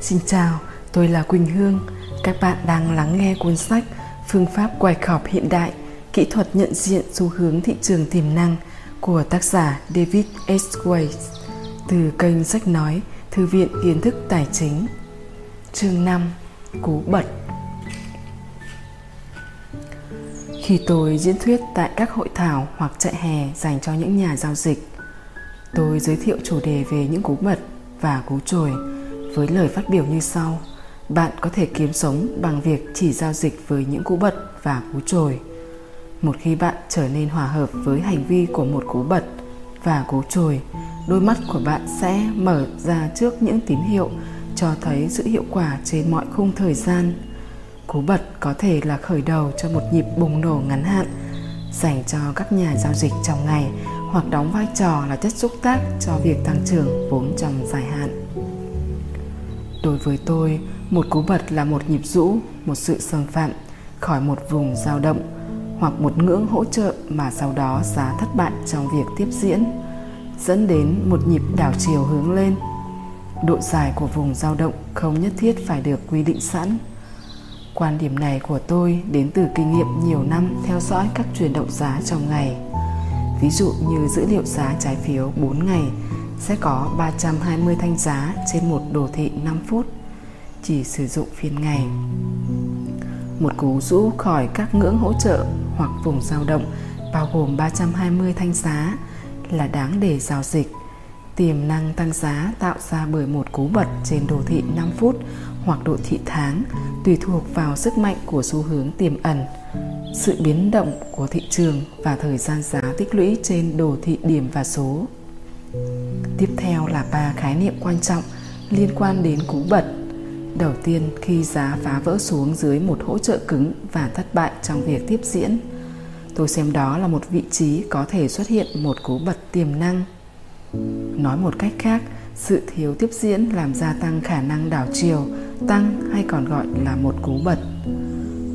Xin chào, tôi là Quỳnh Hương. Các bạn đang lắng nghe cuốn sách Phương pháp quay khọp hiện đại, kỹ thuật nhận diện xu hướng thị trường tiềm năng của tác giả David S. Weiss từ kênh sách nói Thư viện Kiến thức Tài chính. Chương 5 Cú bật Khi tôi diễn thuyết tại các hội thảo hoặc chạy hè dành cho những nhà giao dịch, tôi giới thiệu chủ đề về những cú bật và cú trồi. Với lời phát biểu như sau, bạn có thể kiếm sống bằng việc chỉ giao dịch với những cú bật và cú trồi. Một khi bạn trở nên hòa hợp với hành vi của một cú bật và cú trồi, đôi mắt của bạn sẽ mở ra trước những tín hiệu cho thấy sự hiệu quả trên mọi khung thời gian. Cú bật có thể là khởi đầu cho một nhịp bùng nổ ngắn hạn dành cho các nhà giao dịch trong ngày hoặc đóng vai trò là chất xúc tác cho việc tăng trưởng vốn trong dài hạn. Đối với tôi, một cú bật là một nhịp rũ, một sự xâm phạm, khỏi một vùng dao động, hoặc một ngưỡng hỗ trợ mà sau đó giá thất bại trong việc tiếp diễn, dẫn đến một nhịp đảo chiều hướng lên. Độ dài của vùng dao động không nhất thiết phải được quy định sẵn. Quan điểm này của tôi đến từ kinh nghiệm nhiều năm theo dõi các chuyển động giá trong ngày ví dụ như dữ liệu giá trái phiếu 4 ngày sẽ có 320 thanh giá trên một đồ thị 5 phút, chỉ sử dụng phiên ngày. Một cú rũ khỏi các ngưỡng hỗ trợ hoặc vùng dao động bao gồm 320 thanh giá là đáng để giao dịch. Tiềm năng tăng giá tạo ra bởi một cú bật trên đồ thị 5 phút hoặc đồ thị tháng tùy thuộc vào sức mạnh của xu hướng tiềm ẩn, sự biến động của thị trường và thời gian giá tích lũy trên đồ thị điểm và số. Tiếp theo là ba khái niệm quan trọng liên quan đến cú bật. Đầu tiên, khi giá phá vỡ xuống dưới một hỗ trợ cứng và thất bại trong việc tiếp diễn, tôi xem đó là một vị trí có thể xuất hiện một cú bật tiềm năng. Nói một cách khác, sự thiếu tiếp diễn làm gia tăng khả năng đảo chiều, tăng hay còn gọi là một cú bật.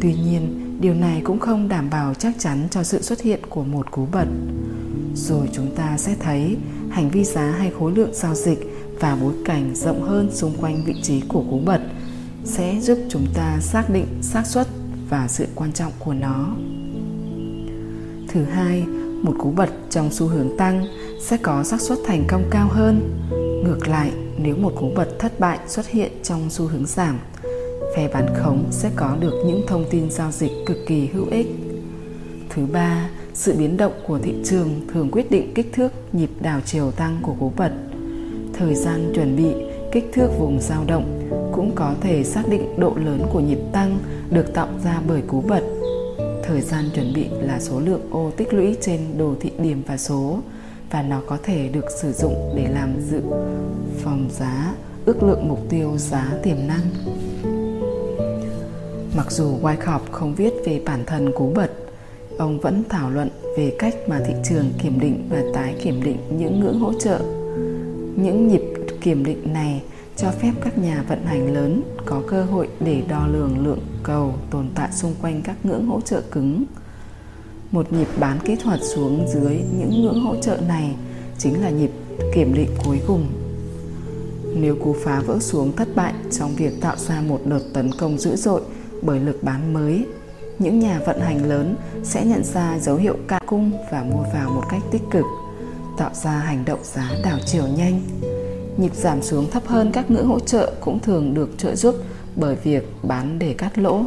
Tuy nhiên, điều này cũng không đảm bảo chắc chắn cho sự xuất hiện của một cú bật. Rồi chúng ta sẽ thấy hành vi giá hay khối lượng giao dịch và bối cảnh rộng hơn xung quanh vị trí của cú bật sẽ giúp chúng ta xác định xác suất và sự quan trọng của nó. Thứ hai, một cú bật trong xu hướng tăng sẽ có xác suất thành công cao hơn. Ngược lại, nếu một cú bật thất bại xuất hiện trong xu hướng giảm, phe bán khống sẽ có được những thông tin giao dịch cực kỳ hữu ích. Thứ ba, sự biến động của thị trường thường quyết định kích thước nhịp đảo chiều tăng của cú bật. Thời gian chuẩn bị, kích thước vùng dao động cũng có thể xác định độ lớn của nhịp tăng được tạo ra bởi cú bật. Thời gian chuẩn bị là số lượng ô tích lũy trên đồ thị điểm và số và nó có thể được sử dụng để làm dự phòng giá, ước lượng mục tiêu giá tiềm năng. Mặc dù Wyckoff không viết về bản thân cú bật, ông vẫn thảo luận về cách mà thị trường kiểm định và tái kiểm định những ngưỡng hỗ trợ. Những nhịp kiểm định này cho phép các nhà vận hành lớn có cơ hội để đo lường lượng cầu tồn tại xung quanh các ngưỡng hỗ trợ cứng. Một nhịp bán kỹ thuật xuống dưới những ngưỡng hỗ trợ này chính là nhịp kiểm định cuối cùng. Nếu cú phá vỡ xuống thất bại trong việc tạo ra một đợt tấn công dữ dội bởi lực bán mới những nhà vận hành lớn sẽ nhận ra dấu hiệu cạn cung và mua vào một cách tích cực, tạo ra hành động giá đảo chiều nhanh. Nhịp giảm xuống thấp hơn các ngưỡng hỗ trợ cũng thường được trợ giúp bởi việc bán để cắt lỗ.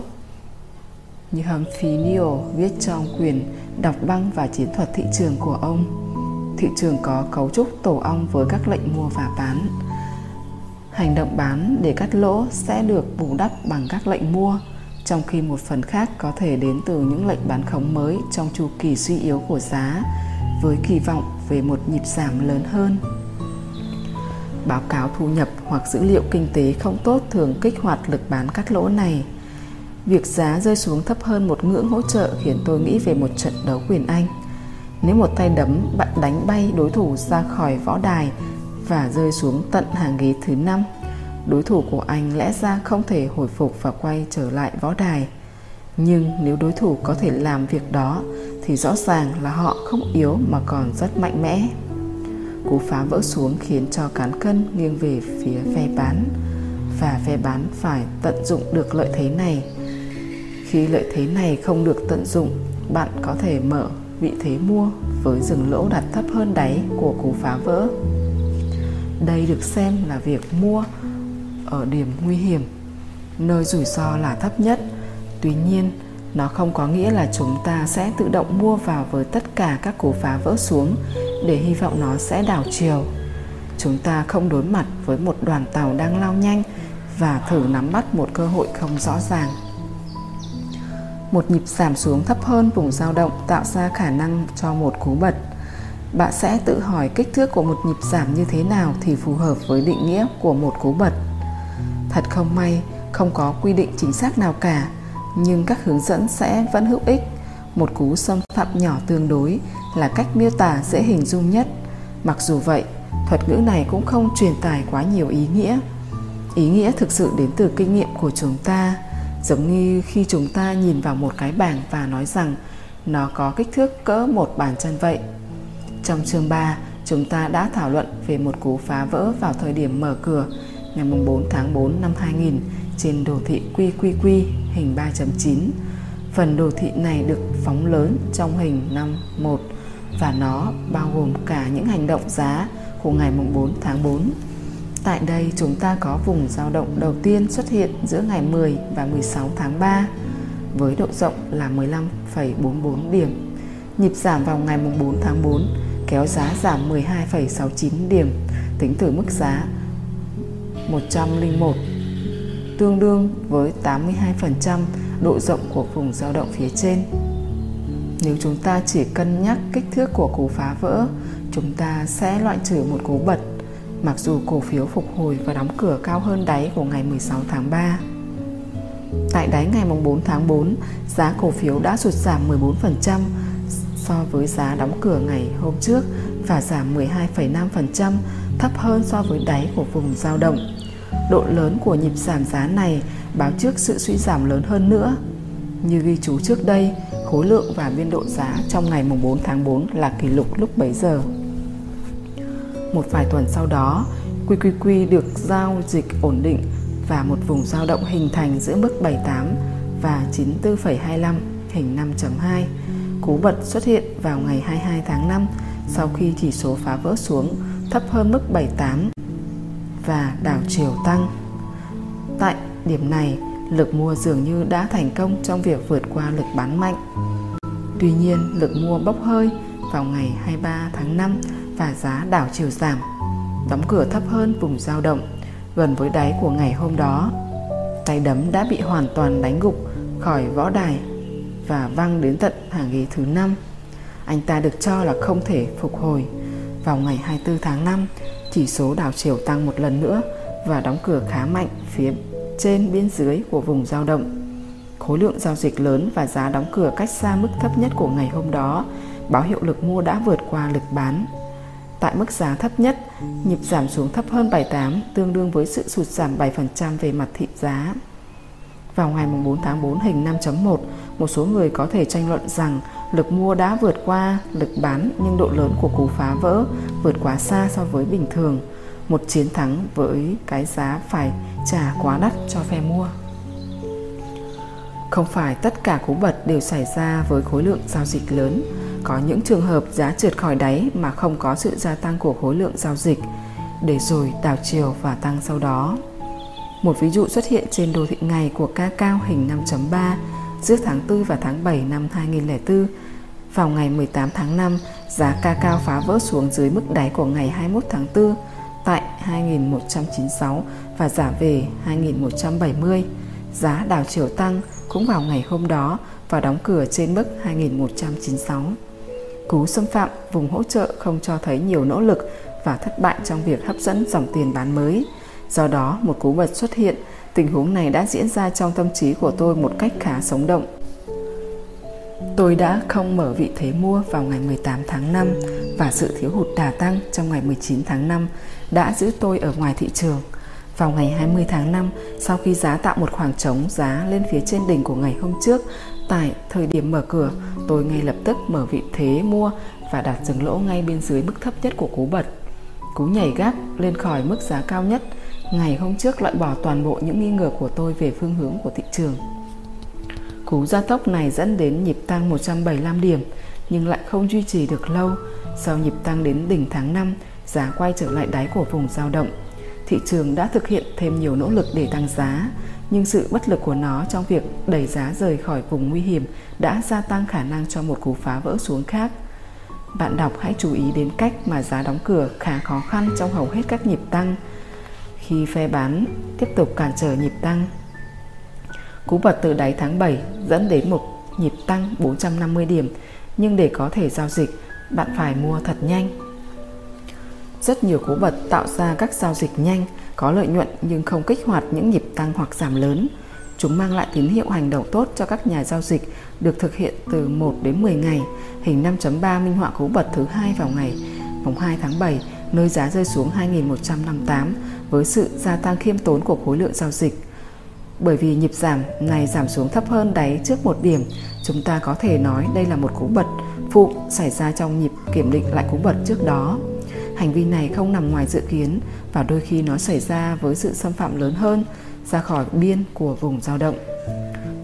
Như Humphrey Neal viết trong quyền đọc băng và chiến thuật thị trường của ông, thị trường có cấu trúc tổ ong với các lệnh mua và bán. Hành động bán để cắt lỗ sẽ được bù đắp bằng các lệnh mua trong khi một phần khác có thể đến từ những lệnh bán khống mới trong chu kỳ suy yếu của giá với kỳ vọng về một nhịp giảm lớn hơn. Báo cáo thu nhập hoặc dữ liệu kinh tế không tốt thường kích hoạt lực bán cắt lỗ này. Việc giá rơi xuống thấp hơn một ngưỡng hỗ trợ khiến tôi nghĩ về một trận đấu quyền Anh. Nếu một tay đấm, bạn đánh bay đối thủ ra khỏi võ đài và rơi xuống tận hàng ghế thứ năm, đối thủ của anh lẽ ra không thể hồi phục và quay trở lại võ đài nhưng nếu đối thủ có thể làm việc đó, thì rõ ràng là họ không yếu mà còn rất mạnh mẽ cú phá vỡ xuống khiến cho cán cân nghiêng về phía phe bán và phe bán phải tận dụng được lợi thế này. Khi lợi thế này không được tận dụng, bạn có thể mở vị thế mua với dừng lỗ đặt thấp hơn đáy của cú phá vỡ. Đây được xem là việc mua ở điểm nguy hiểm, nơi rủi ro là thấp nhất. Tuy nhiên, nó không có nghĩa là chúng ta sẽ tự động mua vào với tất cả các cú phá vỡ xuống để hy vọng nó sẽ đảo chiều. Chúng ta không đối mặt với một đoàn tàu đang lao nhanh và thử nắm bắt một cơ hội không rõ ràng. Một nhịp giảm xuống thấp hơn vùng dao động tạo ra khả năng cho một cú bật. Bạn sẽ tự hỏi kích thước của một nhịp giảm như thế nào thì phù hợp với định nghĩa của một cú bật. Thật không may, không có quy định chính xác nào cả, nhưng các hướng dẫn sẽ vẫn hữu ích. Một cú xâm phạm nhỏ tương đối là cách miêu tả dễ hình dung nhất. Mặc dù vậy, thuật ngữ này cũng không truyền tải quá nhiều ý nghĩa ý nghĩa thực sự đến từ kinh nghiệm của chúng ta giống như khi chúng ta nhìn vào một cái bảng và nói rằng nó có kích thước cỡ một bàn chân vậy trong chương 3, chúng ta đã thảo luận về một cú phá vỡ vào thời điểm mở cửa ngày 4 tháng 4 năm 2000 trên đồ thị QQQ hình 3.9. Phần đồ thị này được phóng lớn trong hình 5.1 và nó bao gồm cả những hành động giá của ngày 4 tháng 4. Tại đây chúng ta có vùng dao động đầu tiên xuất hiện giữa ngày 10 và 16 tháng 3 với độ rộng là 15,44 điểm. Nhịp giảm vào ngày 4 tháng 4 kéo giá giảm 12,69 điểm tính từ mức giá 101 tương đương với 82% độ rộng của vùng dao động phía trên. Nếu chúng ta chỉ cân nhắc kích thước của cú phá vỡ, chúng ta sẽ loại trừ một cú bật mặc dù cổ phiếu phục hồi và đóng cửa cao hơn đáy của ngày 16 tháng 3. Tại đáy ngày 4 tháng 4, giá cổ phiếu đã sụt giảm 14% so với giá đóng cửa ngày hôm trước và giảm 12,5% thấp hơn so với đáy của vùng dao động. Độ lớn của nhịp giảm giá này báo trước sự suy giảm lớn hơn nữa. Như ghi chú trước đây, khối lượng và biên độ giá trong ngày 4 tháng 4 là kỷ lục lúc bấy giờ. Một vài tuần sau đó, QQQ được giao dịch ổn định và một vùng dao động hình thành giữa mức 78 và 94,25 hình 5.2. Cú bật xuất hiện vào ngày 22 tháng 5 sau khi chỉ số phá vỡ xuống thấp hơn mức 78 và đảo chiều tăng. Tại điểm này, lực mua dường như đã thành công trong việc vượt qua lực bán mạnh. Tuy nhiên, lực mua bốc hơi vào ngày 23 tháng 5 và giá đảo chiều giảm, đóng cửa thấp hơn vùng dao động, gần với đáy của ngày hôm đó. Tay đấm đã bị hoàn toàn đánh gục khỏi võ đài và văng đến tận hàng ghế thứ năm. Anh ta được cho là không thể phục hồi. Vào ngày 24 tháng 5, chỉ số đảo chiều tăng một lần nữa và đóng cửa khá mạnh phía trên biên dưới của vùng giao động. Khối lượng giao dịch lớn và giá đóng cửa cách xa mức thấp nhất của ngày hôm đó, báo hiệu lực mua đã vượt qua lực bán. Tại mức giá thấp nhất, nhịp giảm xuống thấp hơn 78 tương đương với sự sụt giảm 7% về mặt thị giá. Vào ngày 4 tháng 4 hình 5.1, một số người có thể tranh luận rằng lực mua đã vượt qua lực bán nhưng độ lớn của cú phá vỡ vượt quá xa so với bình thường. Một chiến thắng với cái giá phải trả quá đắt cho phe mua. Không phải tất cả cú bật đều xảy ra với khối lượng giao dịch lớn có những trường hợp giá trượt khỏi đáy mà không có sự gia tăng của khối lượng giao dịch, để rồi đảo chiều và tăng sau đó. Một ví dụ xuất hiện trên đồ thị ngày của ca cao hình 5.3 giữa tháng 4 và tháng 7 năm 2004. Vào ngày 18 tháng 5, giá ca cao phá vỡ xuống dưới mức đáy của ngày 21 tháng 4 tại 2.196 và giảm về 2.170. Giá đảo chiều tăng cũng vào ngày hôm đó và đóng cửa trên mức 2.196. Cú xâm phạm vùng hỗ trợ không cho thấy nhiều nỗ lực và thất bại trong việc hấp dẫn dòng tiền bán mới. Do đó, một cú bật xuất hiện, tình huống này đã diễn ra trong tâm trí của tôi một cách khá sống động. Tôi đã không mở vị thế mua vào ngày 18 tháng 5 và sự thiếu hụt đà tăng trong ngày 19 tháng 5 đã giữ tôi ở ngoài thị trường. Vào ngày 20 tháng 5, sau khi giá tạo một khoảng trống giá lên phía trên đỉnh của ngày hôm trước, Tại thời điểm mở cửa, tôi ngay lập tức mở vị thế mua và đặt dừng lỗ ngay bên dưới mức thấp nhất của cú bật. Cú nhảy gác lên khỏi mức giá cao nhất ngày hôm trước loại bỏ toàn bộ những nghi ngờ của tôi về phương hướng của thị trường. Cú gia tốc này dẫn đến nhịp tăng 175 điểm nhưng lại không duy trì được lâu. Sau nhịp tăng đến đỉnh tháng 5, giá quay trở lại đáy của vùng giao động. Thị trường đã thực hiện thêm nhiều nỗ lực để tăng giá, nhưng sự bất lực của nó trong việc đẩy giá rời khỏi vùng nguy hiểm đã gia tăng khả năng cho một cú phá vỡ xuống khác. Bạn đọc hãy chú ý đến cách mà giá đóng cửa khá khó khăn trong hầu hết các nhịp tăng. Khi phe bán tiếp tục cản trở nhịp tăng, cú bật từ đáy tháng 7 dẫn đến một nhịp tăng 450 điểm, nhưng để có thể giao dịch, bạn phải mua thật nhanh. Rất nhiều cú bật tạo ra các giao dịch nhanh, có lợi nhuận nhưng không kích hoạt những nhịp tăng hoặc giảm lớn. Chúng mang lại tín hiệu hành động tốt cho các nhà giao dịch được thực hiện từ 1 đến 10 ngày. Hình 5.3 minh họa cú bật thứ hai vào ngày mùng 2 tháng 7, nơi giá rơi xuống 2.158 với sự gia tăng khiêm tốn của khối lượng giao dịch. Bởi vì nhịp giảm này giảm xuống thấp hơn đáy trước một điểm, chúng ta có thể nói đây là một cú bật phụ xảy ra trong nhịp kiểm định lại cú bật trước đó. Hành vi này không nằm ngoài dự kiến và đôi khi nó xảy ra với sự xâm phạm lớn hơn, ra khỏi biên của vùng dao động.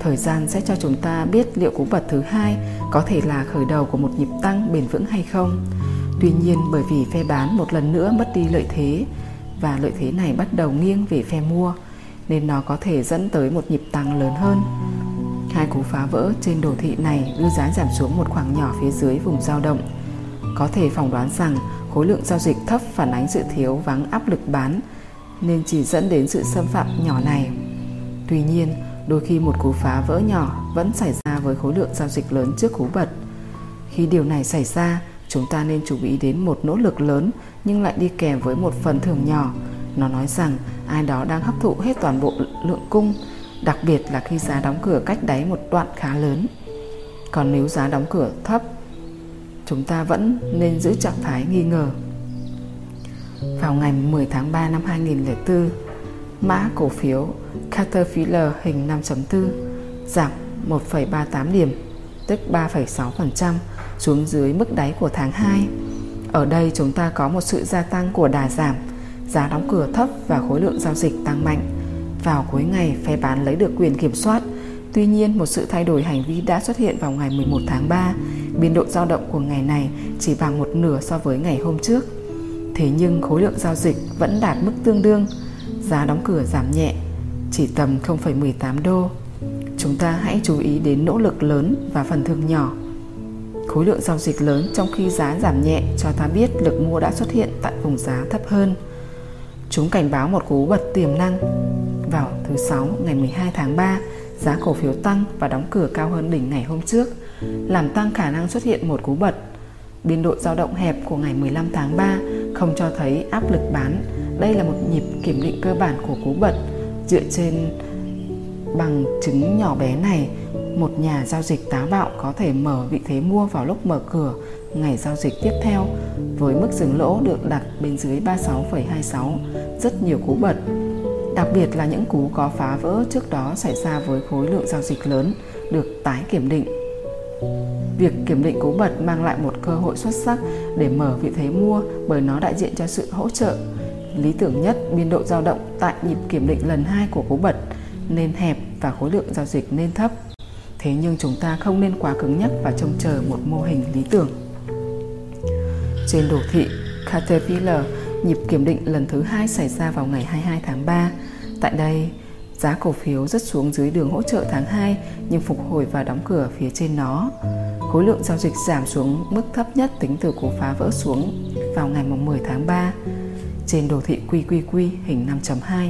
Thời gian sẽ cho chúng ta biết liệu cú bật thứ hai có thể là khởi đầu của một nhịp tăng bền vững hay không. Tuy nhiên, bởi vì phe bán một lần nữa mất đi lợi thế và lợi thế này bắt đầu nghiêng về phe mua, nên nó có thể dẫn tới một nhịp tăng lớn hơn. Hai cú phá vỡ trên đồ thị này đưa giá giảm xuống một khoảng nhỏ phía dưới vùng dao động. Có thể phỏng đoán rằng khối lượng giao dịch thấp phản ánh sự thiếu vắng áp lực bán nên chỉ dẫn đến sự xâm phạm nhỏ này. Tuy nhiên, đôi khi một cú phá vỡ nhỏ vẫn xảy ra với khối lượng giao dịch lớn trước cú bật. Khi điều này xảy ra, chúng ta nên chú ý đến một nỗ lực lớn nhưng lại đi kèm với một phần thưởng nhỏ. Nó nói rằng ai đó đang hấp thụ hết toàn bộ lượng cung, đặc biệt là khi giá đóng cửa cách đáy một đoạn khá lớn. Còn nếu giá đóng cửa thấp, chúng ta vẫn nên giữ trạng thái nghi ngờ. Vào ngày 10 tháng 3 năm 2004, mã cổ phiếu Caterpillar hình 5.4 giảm 1,38 điểm, tức 3,6% xuống dưới mức đáy của tháng 2. Ở đây chúng ta có một sự gia tăng của đà giảm, giá đóng cửa thấp và khối lượng giao dịch tăng mạnh. Vào cuối ngày, phe bán lấy được quyền kiểm soát. Tuy nhiên, một sự thay đổi hành vi đã xuất hiện vào ngày 11 tháng 3. Biên độ dao động của ngày này chỉ bằng một nửa so với ngày hôm trước. Thế nhưng khối lượng giao dịch vẫn đạt mức tương đương, giá đóng cửa giảm nhẹ, chỉ tầm 0,18 đô. Chúng ta hãy chú ý đến nỗ lực lớn và phần thưởng nhỏ. Khối lượng giao dịch lớn trong khi giá giảm nhẹ cho ta biết lực mua đã xuất hiện tại vùng giá thấp hơn. Chúng cảnh báo một cú bật tiềm năng. Vào thứ sáu ngày 12 tháng 3, giá cổ phiếu tăng và đóng cửa cao hơn đỉnh ngày hôm trước, làm tăng khả năng xuất hiện một cú bật. Biên độ dao động hẹp của ngày 15 tháng 3 không cho thấy áp lực bán. Đây là một nhịp kiểm định cơ bản của cú bật dựa trên bằng chứng nhỏ bé này một nhà giao dịch táo bạo có thể mở vị thế mua vào lúc mở cửa ngày giao dịch tiếp theo với mức dừng lỗ được đặt bên dưới 36,26 rất nhiều cú bật đặc biệt là những cú có phá vỡ trước đó xảy ra với khối lượng giao dịch lớn được tái kiểm định Việc kiểm định cú bật mang lại một cơ hội xuất sắc để mở vị thế mua bởi nó đại diện cho sự hỗ trợ. Lý tưởng nhất, biên độ dao động tại nhịp kiểm định lần 2 của cú bật nên hẹp và khối lượng giao dịch nên thấp. Thế nhưng chúng ta không nên quá cứng nhắc và trông chờ một mô hình lý tưởng. Trên đồ thị Caterpillar, nhịp kiểm định lần thứ hai xảy ra vào ngày 22 tháng 3. Tại đây, Giá cổ phiếu rất xuống dưới đường hỗ trợ tháng 2 nhưng phục hồi và đóng cửa phía trên nó. Khối lượng giao dịch giảm xuống mức thấp nhất tính từ cú phá vỡ xuống vào ngày 10 tháng 3. Trên đồ thị QQQ hình 5.2,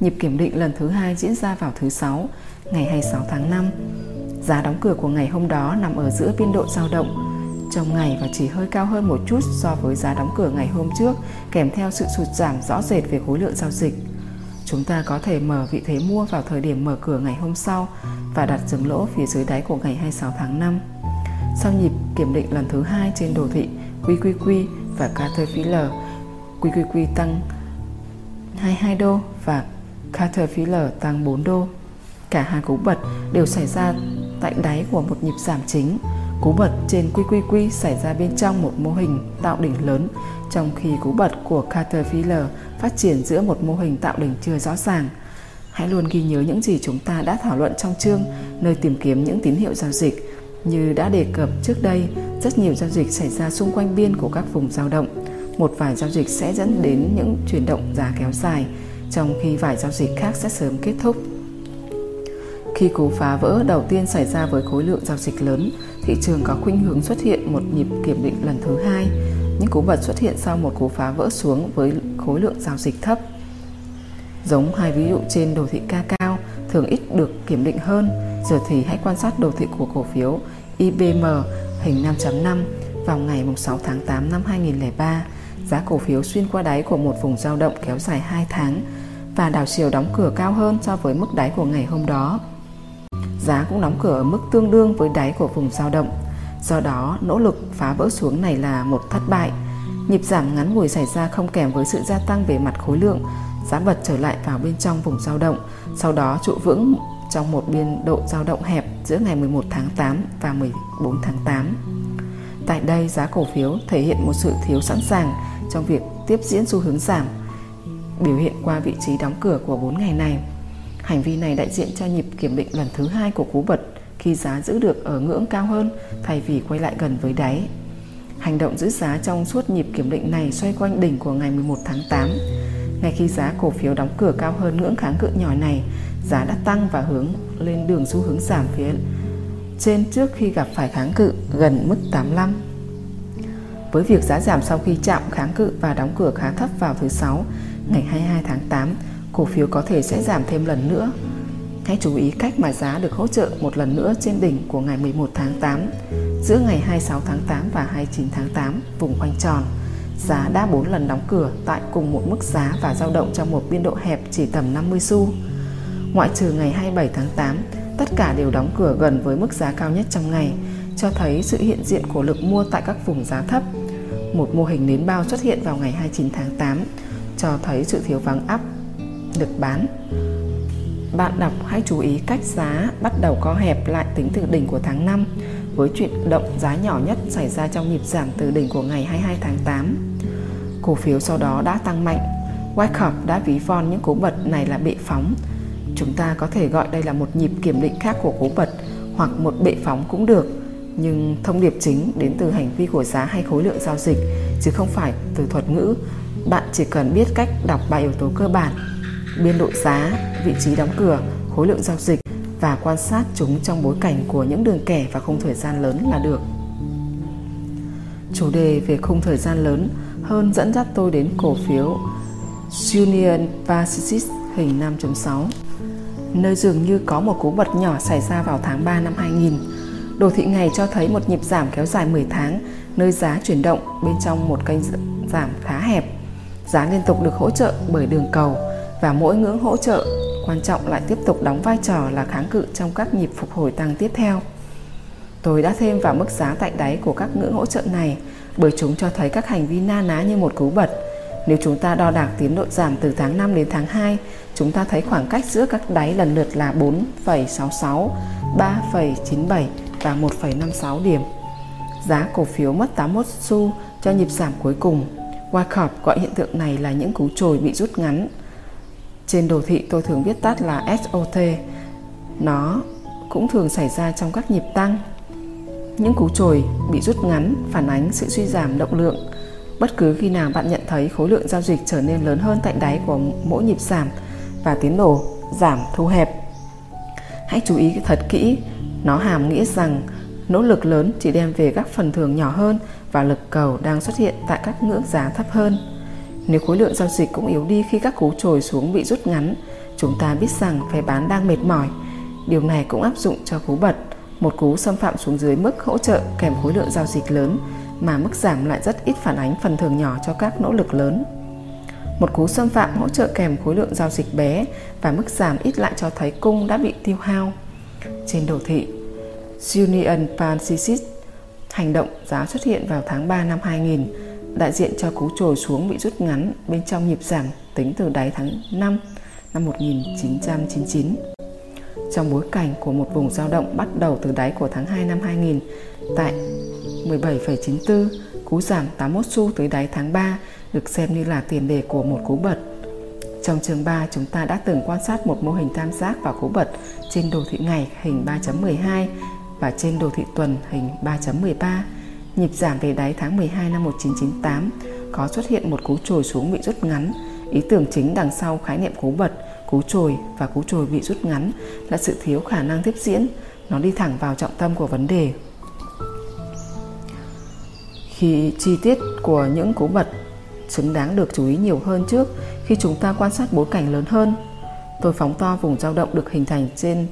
nhịp kiểm định lần thứ hai diễn ra vào thứ sáu, ngày 26 tháng 5. Giá đóng cửa của ngày hôm đó nằm ở giữa biên độ dao động trong ngày và chỉ hơi cao hơn một chút so với giá đóng cửa ngày hôm trước, kèm theo sự sụt giảm rõ rệt về khối lượng giao dịch. Chúng ta có thể mở vị thế mua vào thời điểm mở cửa ngày hôm sau và đặt dừng lỗ phía dưới đáy của ngày 26 tháng 5. Sau nhịp kiểm định lần thứ hai trên đồ thị QQQ và Caterpillar, QQQ tăng 22 đô và Caterpillar tăng 4 đô. Cả hai cú bật đều xảy ra tại đáy của một nhịp giảm chính. Cú bật trên QQQ xảy ra bên trong một mô hình tạo đỉnh lớn, trong khi cú bật của Caterpillar phát triển giữa một mô hình tạo đỉnh chưa rõ ràng. Hãy luôn ghi nhớ những gì chúng ta đã thảo luận trong chương nơi tìm kiếm những tín hiệu giao dịch. Như đã đề cập trước đây, rất nhiều giao dịch xảy ra xung quanh biên của các vùng dao động. Một vài giao dịch sẽ dẫn đến những chuyển động giá kéo dài, trong khi vài giao dịch khác sẽ sớm kết thúc. Khi cú phá vỡ đầu tiên xảy ra với khối lượng giao dịch lớn, thị trường có khuynh hướng xuất hiện một nhịp kiểm định lần thứ hai. Những cú bật xuất hiện sau một cú phá vỡ xuống với khối lượng giao dịch thấp. Giống hai ví dụ trên đồ thị ca cao thường ít được kiểm định hơn, giờ thì hãy quan sát đồ thị của cổ phiếu IBM hình 5.5 vào ngày 6 tháng 8 năm 2003. Giá cổ phiếu xuyên qua đáy của một vùng dao động kéo dài 2 tháng và đảo chiều đóng cửa cao hơn so với mức đáy của ngày hôm đó giá cũng đóng cửa ở mức tương đương với đáy của vùng dao động. Do đó, nỗ lực phá vỡ xuống này là một thất bại. Nhịp giảm ngắn ngủi xảy ra không kèm với sự gia tăng về mặt khối lượng, giá bật trở lại vào bên trong vùng dao động, sau đó trụ vững trong một biên độ dao động hẹp giữa ngày 11 tháng 8 và 14 tháng 8. Tại đây, giá cổ phiếu thể hiện một sự thiếu sẵn sàng trong việc tiếp diễn xu hướng giảm, biểu hiện qua vị trí đóng cửa của 4 ngày này. Hành vi này đại diện cho nhịp kiểm định lần thứ hai của cú bật khi giá giữ được ở ngưỡng cao hơn thay vì quay lại gần với đáy. Hành động giữ giá trong suốt nhịp kiểm định này xoay quanh đỉnh của ngày 11 tháng 8. Ngay khi giá cổ phiếu đóng cửa cao hơn ngưỡng kháng cự nhỏ này, giá đã tăng và hướng lên đường xu hướng giảm phía trên trước khi gặp phải kháng cự gần mức 85. Với việc giá giảm sau khi chạm kháng cự và đóng cửa khá thấp vào thứ sáu, ngày 22 tháng 8, cổ phiếu có thể sẽ giảm thêm lần nữa. Hãy chú ý cách mà giá được hỗ trợ một lần nữa trên đỉnh của ngày 11 tháng 8. Giữa ngày 26 tháng 8 và 29 tháng 8, vùng quanh tròn, giá đã 4 lần đóng cửa tại cùng một mức giá và dao động trong một biên độ hẹp chỉ tầm 50 xu. Ngoại trừ ngày 27 tháng 8, tất cả đều đóng cửa gần với mức giá cao nhất trong ngày, cho thấy sự hiện diện của lực mua tại các vùng giá thấp. Một mô hình nến bao xuất hiện vào ngày 29 tháng 8, cho thấy sự thiếu vắng áp được bán. Bạn đọc, hãy chú ý cách giá, bắt đầu co hẹp lại tính từ đỉnh của tháng 5 với chuyển động giá nhỏ nhất xảy ra trong nhịp giảm từ đỉnh của ngày 22 tháng 8. Cổ phiếu sau đó đã tăng mạnh. Wyckoff đã ví von những cú bật này là bệ phóng. Chúng ta có thể gọi đây là một nhịp kiểm định khác của cú bật hoặc một bệ phóng cũng được. Nhưng thông điệp chính đến từ hành vi của giá hay khối lượng giao dịch, chứ không phải từ thuật ngữ. Bạn chỉ cần biết cách đọc ba yếu tố cơ bản biên độ giá, vị trí đóng cửa, khối lượng giao dịch và quan sát chúng trong bối cảnh của những đường kẻ và khung thời gian lớn là được. Chủ đề về khung thời gian lớn hơn dẫn dắt tôi đến cổ phiếu Union Pacific hình 5.6 nơi dường như có một cú bật nhỏ xảy ra vào tháng 3 năm 2000. Đồ thị ngày cho thấy một nhịp giảm kéo dài 10 tháng, nơi giá chuyển động bên trong một kênh giảm khá hẹp. Giá liên tục được hỗ trợ bởi đường cầu, và mỗi ngưỡng hỗ trợ quan trọng lại tiếp tục đóng vai trò là kháng cự trong các nhịp phục hồi tăng tiếp theo. Tôi đã thêm vào mức giá tại đáy của các ngưỡng hỗ trợ này bởi chúng cho thấy các hành vi na ná như một cú bật. Nếu chúng ta đo đạc tiến độ giảm từ tháng 5 đến tháng 2, chúng ta thấy khoảng cách giữa các đáy lần lượt là 4,66, 3,97 và 1,56 điểm. Giá cổ phiếu mất 81 xu cho nhịp giảm cuối cùng. Wyckoff gọi hiện tượng này là những cú trồi bị rút ngắn trên đồ thị tôi thường viết tắt là SOT. Nó cũng thường xảy ra trong các nhịp tăng. Những cú trồi bị rút ngắn phản ánh sự suy giảm động lượng. Bất cứ khi nào bạn nhận thấy khối lượng giao dịch trở nên lớn hơn tại đáy của mỗi nhịp giảm và tiến độ giảm thu hẹp. Hãy chú ý thật kỹ, nó hàm nghĩa rằng nỗ lực lớn chỉ đem về các phần thưởng nhỏ hơn và lực cầu đang xuất hiện tại các ngưỡng giá thấp hơn. Nếu khối lượng giao dịch cũng yếu đi khi các cú trồi xuống bị rút ngắn, chúng ta biết rằng phe bán đang mệt mỏi. Điều này cũng áp dụng cho cú bật, một cú xâm phạm xuống dưới mức hỗ trợ kèm khối lượng giao dịch lớn mà mức giảm lại rất ít phản ánh phần thưởng nhỏ cho các nỗ lực lớn. Một cú xâm phạm hỗ trợ kèm khối lượng giao dịch bé và mức giảm ít lại cho thấy cung đã bị tiêu hao. Trên đồ thị, Union Pacific hành động giá xuất hiện vào tháng 3 năm 2000 đại diện cho cú trồi xuống bị rút ngắn bên trong nhịp giảm tính từ đáy tháng 5 năm 1999. Trong bối cảnh của một vùng dao động bắt đầu từ đáy của tháng 2 năm 2000, tại 17,94, cú giảm 81 xu tới đáy tháng 3 được xem như là tiền đề của một cú bật. Trong chương 3, chúng ta đã từng quan sát một mô hình tam giác và cú bật trên đồ thị ngày hình 3.12 và trên đồ thị tuần hình 3.13. Nhịp giảm về đáy tháng 12 năm 1998 có xuất hiện một cú trồi xuống bị rút ngắn. Ý tưởng chính đằng sau khái niệm cú bật, cú trồi và cú trồi bị rút ngắn là sự thiếu khả năng tiếp diễn. Nó đi thẳng vào trọng tâm của vấn đề. Khi chi tiết của những cú bật xứng đáng được chú ý nhiều hơn trước khi chúng ta quan sát bối cảnh lớn hơn. Tôi phóng to vùng dao động được hình thành trên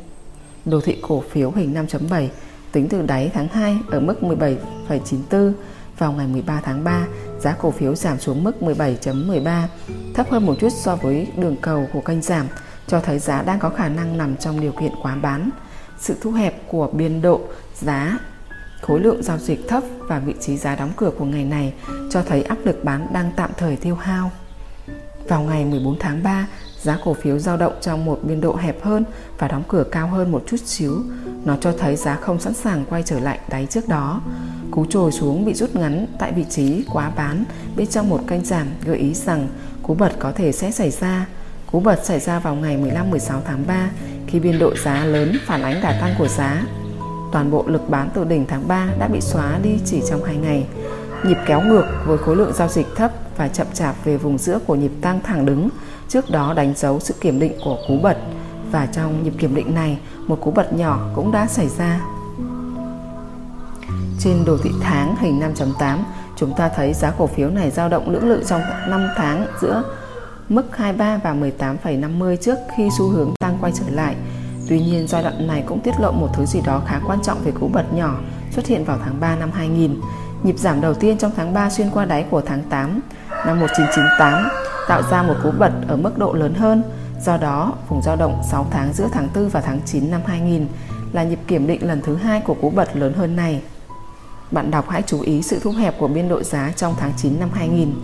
đồ thị cổ phiếu hình 5.7 tính từ đáy tháng 2 ở mức 17,94 vào ngày 13 tháng 3, giá cổ phiếu giảm xuống mức 17.13, thấp hơn một chút so với đường cầu của kênh giảm, cho thấy giá đang có khả năng nằm trong điều kiện quá bán. Sự thu hẹp của biên độ giá khối lượng giao dịch thấp và vị trí giá đóng cửa của ngày này cho thấy áp lực bán đang tạm thời tiêu hao. Vào ngày 14 tháng 3, giá cổ phiếu dao động trong một biên độ hẹp hơn và đóng cửa cao hơn một chút xíu. Nó cho thấy giá không sẵn sàng quay trở lại đáy trước đó. Cú trồi xuống bị rút ngắn tại vị trí quá bán, bên trong một kênh giảm gợi ý rằng cú bật có thể sẽ xảy ra. Cú bật xảy ra vào ngày 15-16 tháng 3 khi biên độ giá lớn phản ánh đà tăng của giá. Toàn bộ lực bán từ đỉnh tháng 3 đã bị xóa đi chỉ trong 2 ngày. Nhịp kéo ngược với khối lượng giao dịch thấp và chậm chạp về vùng giữa của nhịp tăng thẳng đứng trước đó đánh dấu sự kiểm định của cú bật và trong nhịp kiểm định này một cú bật nhỏ cũng đã xảy ra. Trên đồ thị tháng hình 5.8 chúng ta thấy giá cổ phiếu này dao động lưỡng lự trong 5 tháng giữa mức 23 và 18,50 trước khi xu hướng tăng quay trở lại. Tuy nhiên giai đoạn này cũng tiết lộ một thứ gì đó khá quan trọng về cú bật nhỏ xuất hiện vào tháng 3 năm 2000. Nhịp giảm đầu tiên trong tháng 3 xuyên qua đáy của tháng 8 năm 1998 tạo ra một cú bật ở mức độ lớn hơn. Do đó, vùng dao động 6 tháng giữa tháng 4 và tháng 9 năm 2000 là nhịp kiểm định lần thứ hai của cú bật lớn hơn này. Bạn đọc hãy chú ý sự thu hẹp của biên độ giá trong tháng 9 năm 2000.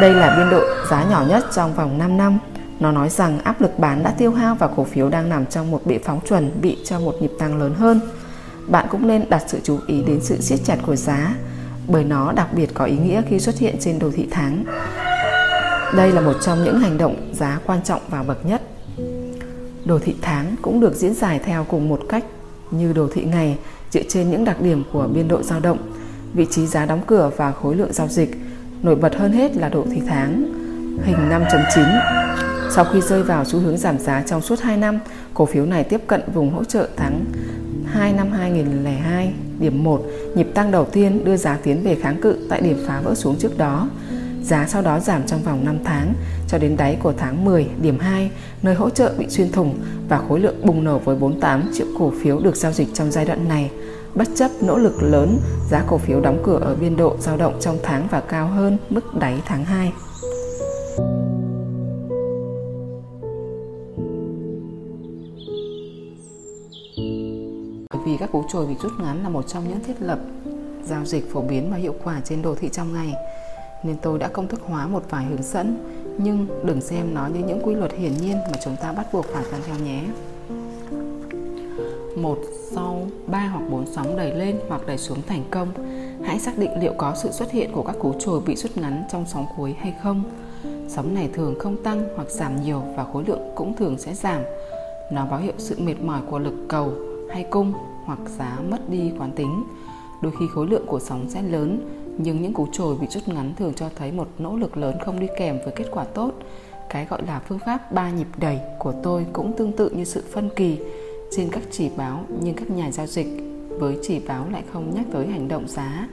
Đây là biên độ giá nhỏ nhất trong vòng 5 năm. Nó nói rằng áp lực bán đã tiêu hao và cổ phiếu đang nằm trong một bệ phóng chuẩn bị cho một nhịp tăng lớn hơn. Bạn cũng nên đặt sự chú ý đến sự siết chặt của giá, bởi nó đặc biệt có ý nghĩa khi xuất hiện trên đồ thị tháng. Đây là một trong những hành động giá quan trọng và bậc nhất. Đồ thị tháng cũng được diễn giải theo cùng một cách như đồ thị ngày dựa trên những đặc điểm của biên độ dao động, vị trí giá đóng cửa và khối lượng giao dịch. Nổi bật hơn hết là đồ thị tháng hình 5.9. Sau khi rơi vào xu hướng giảm giá trong suốt 2 năm, cổ phiếu này tiếp cận vùng hỗ trợ tháng 2 năm 2002, điểm 1, nhịp tăng đầu tiên đưa giá tiến về kháng cự tại điểm phá vỡ xuống trước đó. Giá sau đó giảm trong vòng 5 tháng cho đến đáy của tháng 10, điểm 2, nơi hỗ trợ bị xuyên thủng và khối lượng bùng nổ với 48 triệu cổ phiếu được giao dịch trong giai đoạn này. Bất chấp nỗ lực lớn, giá cổ phiếu đóng cửa ở biên độ dao động trong tháng và cao hơn mức đáy tháng 2. Bởi vì các cú trồi bị rút ngắn là một trong những thiết lập giao dịch phổ biến và hiệu quả trên đồ thị trong ngày nên tôi đã công thức hóa một vài hướng dẫn nhưng đừng xem nó như những quy luật hiển nhiên mà chúng ta bắt buộc phải tuân theo nhé. Một sau ba hoặc bốn sóng đẩy lên hoặc đẩy xuống thành công, hãy xác định liệu có sự xuất hiện của các cú trồi bị rút ngắn trong sóng cuối hay không. Sóng này thường không tăng hoặc giảm nhiều và khối lượng cũng thường sẽ giảm. Nó báo hiệu sự mệt mỏi của lực cầu hay cung hoặc giá mất đi quán tính. Đôi khi khối lượng của sóng sẽ lớn nhưng những cú trồi bị rút ngắn thường cho thấy một nỗ lực lớn không đi kèm với kết quả tốt. Cái gọi là phương pháp ba nhịp đẩy của tôi cũng tương tự như sự phân kỳ trên các chỉ báo nhưng các nhà giao dịch với chỉ báo lại không nhắc tới hành động giá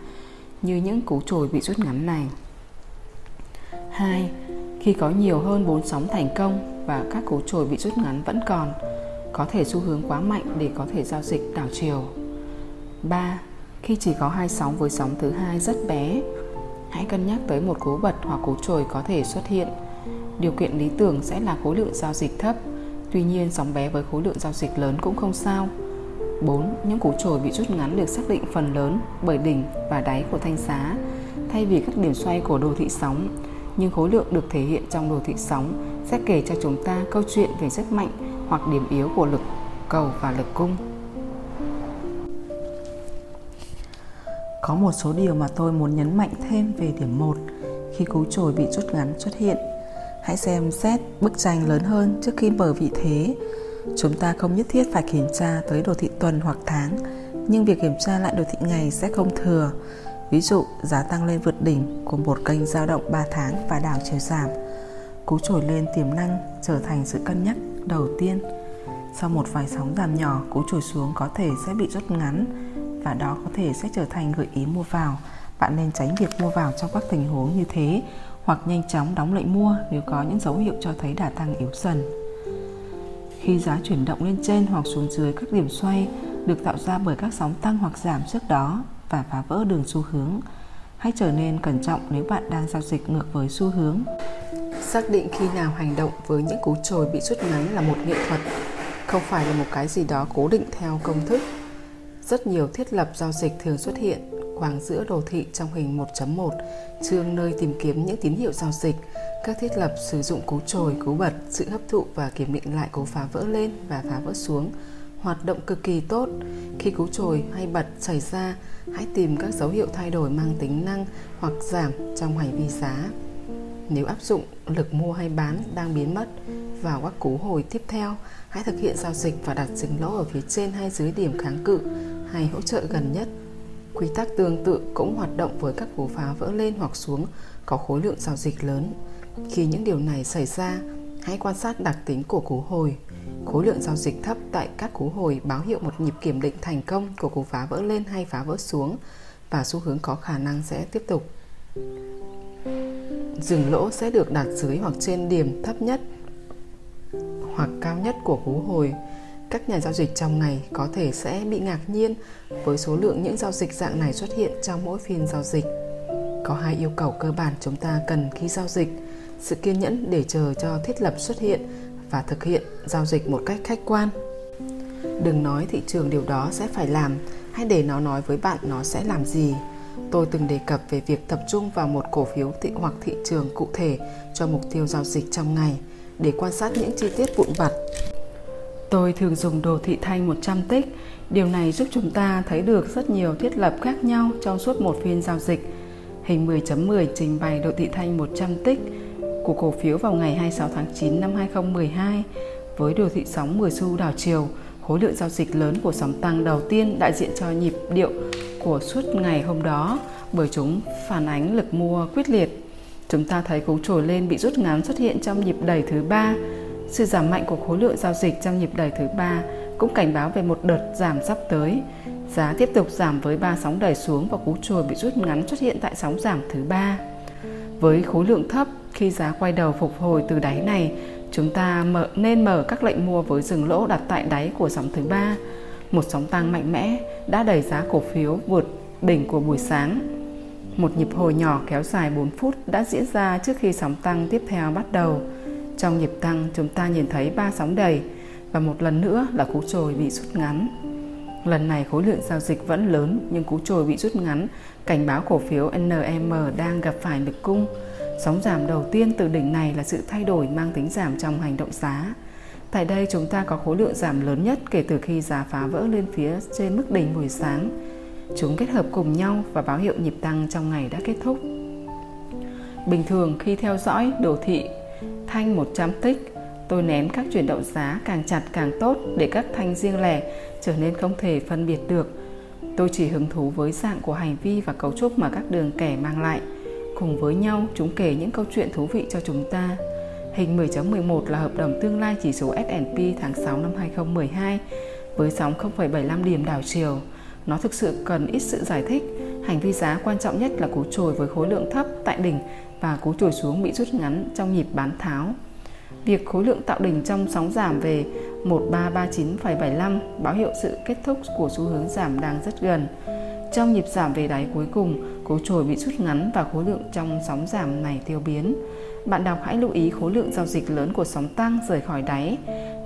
như những cú trồi bị rút ngắn này. 2. Khi có nhiều hơn 4 sóng thành công và các cú trồi bị rút ngắn vẫn còn, có thể xu hướng quá mạnh để có thể giao dịch đảo chiều. 3 khi chỉ có hai sóng với sóng thứ hai rất bé, hãy cân nhắc tới một cú bật hoặc cú trồi có thể xuất hiện. Điều kiện lý tưởng sẽ là khối lượng giao dịch thấp, tuy nhiên sóng bé với khối lượng giao dịch lớn cũng không sao. 4. Những cú trồi bị rút ngắn được xác định phần lớn bởi đỉnh và đáy của thanh giá thay vì các điểm xoay của đồ thị sóng. Nhưng khối lượng được thể hiện trong đồ thị sóng sẽ kể cho chúng ta câu chuyện về sức mạnh hoặc điểm yếu của lực cầu và lực cung. Có một số điều mà tôi muốn nhấn mạnh thêm về điểm 1 khi cú trồi bị rút ngắn xuất hiện. Hãy xem xét bức tranh lớn hơn trước khi mở vị thế. Chúng ta không nhất thiết phải kiểm tra tới đồ thị tuần hoặc tháng, nhưng việc kiểm tra lại đồ thị ngày sẽ không thừa. Ví dụ, giá tăng lên vượt đỉnh của một kênh dao động 3 tháng và đảo chiều giảm. Cú trồi lên tiềm năng trở thành sự cân nhắc đầu tiên. Sau một vài sóng giảm nhỏ, cú trồi xuống có thể sẽ bị rút ngắn và đó có thể sẽ trở thành gợi ý mua vào. Bạn nên tránh việc mua vào trong các tình huống như thế hoặc nhanh chóng đóng lệnh mua nếu có những dấu hiệu cho thấy đà tăng yếu dần. Khi giá chuyển động lên trên hoặc xuống dưới các điểm xoay được tạo ra bởi các sóng tăng hoặc giảm trước đó và phá vỡ đường xu hướng, hãy trở nên cẩn trọng nếu bạn đang giao dịch ngược với xu hướng. Xác định khi nào hành động với những cú trồi bị rút ngắn là một nghệ thuật, không phải là một cái gì đó cố định theo công thức. Rất nhiều thiết lập giao dịch thường xuất hiện khoảng giữa đồ thị trong hình 1.1, chương nơi tìm kiếm những tín hiệu giao dịch. Các thiết lập sử dụng cú trồi, cú bật, sự hấp thụ và kiểm định lại cú phá vỡ lên và phá vỡ xuống. Hoạt động cực kỳ tốt. Khi cú trồi hay bật xảy ra, hãy tìm các dấu hiệu thay đổi mang tính năng hoặc giảm trong hành vi giá. Nếu áp dụng lực mua hay bán đang biến mất vào các cú hồi tiếp theo, hãy thực hiện giao dịch và đặt dừng lỗ ở phía trên hay dưới điểm kháng cự hay hỗ trợ gần nhất Quy tắc tương tự cũng hoạt động với các cú phá vỡ lên hoặc xuống có khối lượng giao dịch lớn. Khi những điều này xảy ra, hãy quan sát đặc tính của cú hồi. Khối lượng giao dịch thấp tại các cú hồi báo hiệu một nhịp kiểm định thành công của cú phá vỡ lên hay phá vỡ xuống và xu hướng có khả năng sẽ tiếp tục. Dừng lỗ sẽ được đặt dưới hoặc trên điểm thấp nhất hoặc cao nhất của cú hồi các nhà giao dịch trong ngày có thể sẽ bị ngạc nhiên với số lượng những giao dịch dạng này xuất hiện trong mỗi phiên giao dịch. Có hai yêu cầu cơ bản chúng ta cần khi giao dịch: sự kiên nhẫn để chờ cho thiết lập xuất hiện và thực hiện giao dịch một cách khách quan. Đừng nói thị trường điều đó sẽ phải làm, hay để nó nói với bạn nó sẽ làm gì. Tôi từng đề cập về việc tập trung vào một cổ phiếu thị hoặc thị trường cụ thể cho mục tiêu giao dịch trong ngày để quan sát những chi tiết vụn vặt Tôi thường dùng đồ thị thanh 100 tích. Điều này giúp chúng ta thấy được rất nhiều thiết lập khác nhau trong suốt một phiên giao dịch. Hình 10.10 trình bày đồ thị thanh 100 tích của cổ phiếu vào ngày 26 tháng 9 năm 2012 với đồ thị sóng 10 xu đảo chiều, khối lượng giao dịch lớn của sóng tăng đầu tiên đại diện cho nhịp điệu của suốt ngày hôm đó bởi chúng phản ánh lực mua quyết liệt. Chúng ta thấy cú trồi lên bị rút ngắn xuất hiện trong nhịp đẩy thứ ba sự giảm mạnh của khối lượng giao dịch trong nhịp đẩy thứ ba cũng cảnh báo về một đợt giảm sắp tới. Giá tiếp tục giảm với ba sóng đẩy xuống và cú trồi bị rút ngắn xuất hiện tại sóng giảm thứ ba. Với khối lượng thấp, khi giá quay đầu phục hồi từ đáy này, chúng ta mở, nên mở các lệnh mua với dừng lỗ đặt tại đáy của sóng thứ ba. Một sóng tăng mạnh mẽ đã đẩy giá cổ phiếu vượt đỉnh của buổi sáng. Một nhịp hồi nhỏ kéo dài 4 phút đã diễn ra trước khi sóng tăng tiếp theo bắt đầu. Trong nhịp tăng, chúng ta nhìn thấy ba sóng đầy và một lần nữa là cú trồi bị rút ngắn. Lần này khối lượng giao dịch vẫn lớn nhưng cú trồi bị rút ngắn cảnh báo cổ phiếu NM đang gặp phải lực cung. Sóng giảm đầu tiên từ đỉnh này là sự thay đổi mang tính giảm trong hành động giá. Tại đây chúng ta có khối lượng giảm lớn nhất kể từ khi giá phá vỡ lên phía trên mức đỉnh buổi sáng. Chúng kết hợp cùng nhau và báo hiệu nhịp tăng trong ngày đã kết thúc. Bình thường khi theo dõi đồ thị thanh 100 tích. Tôi nén các chuyển động giá càng chặt càng tốt để các thanh riêng lẻ trở nên không thể phân biệt được. Tôi chỉ hứng thú với dạng của hành vi và cấu trúc mà các đường kẻ mang lại. Cùng với nhau, chúng kể những câu chuyện thú vị cho chúng ta. Hình 10.11 là hợp đồng tương lai chỉ số S&P tháng 6 năm 2012 với sóng 0,75 điểm đảo chiều. Nó thực sự cần ít sự giải thích. Hành vi giá quan trọng nhất là cú trồi với khối lượng thấp tại đỉnh và cú trồi xuống bị rút ngắn trong nhịp bán tháo. Việc khối lượng tạo đỉnh trong sóng giảm về 1339,75 báo hiệu sự kết thúc của xu hướng giảm đang rất gần. Trong nhịp giảm về đáy cuối cùng, cú trồi bị rút ngắn và khối lượng trong sóng giảm này tiêu biến. Bạn đọc hãy lưu ý khối lượng giao dịch lớn của sóng tăng rời khỏi đáy.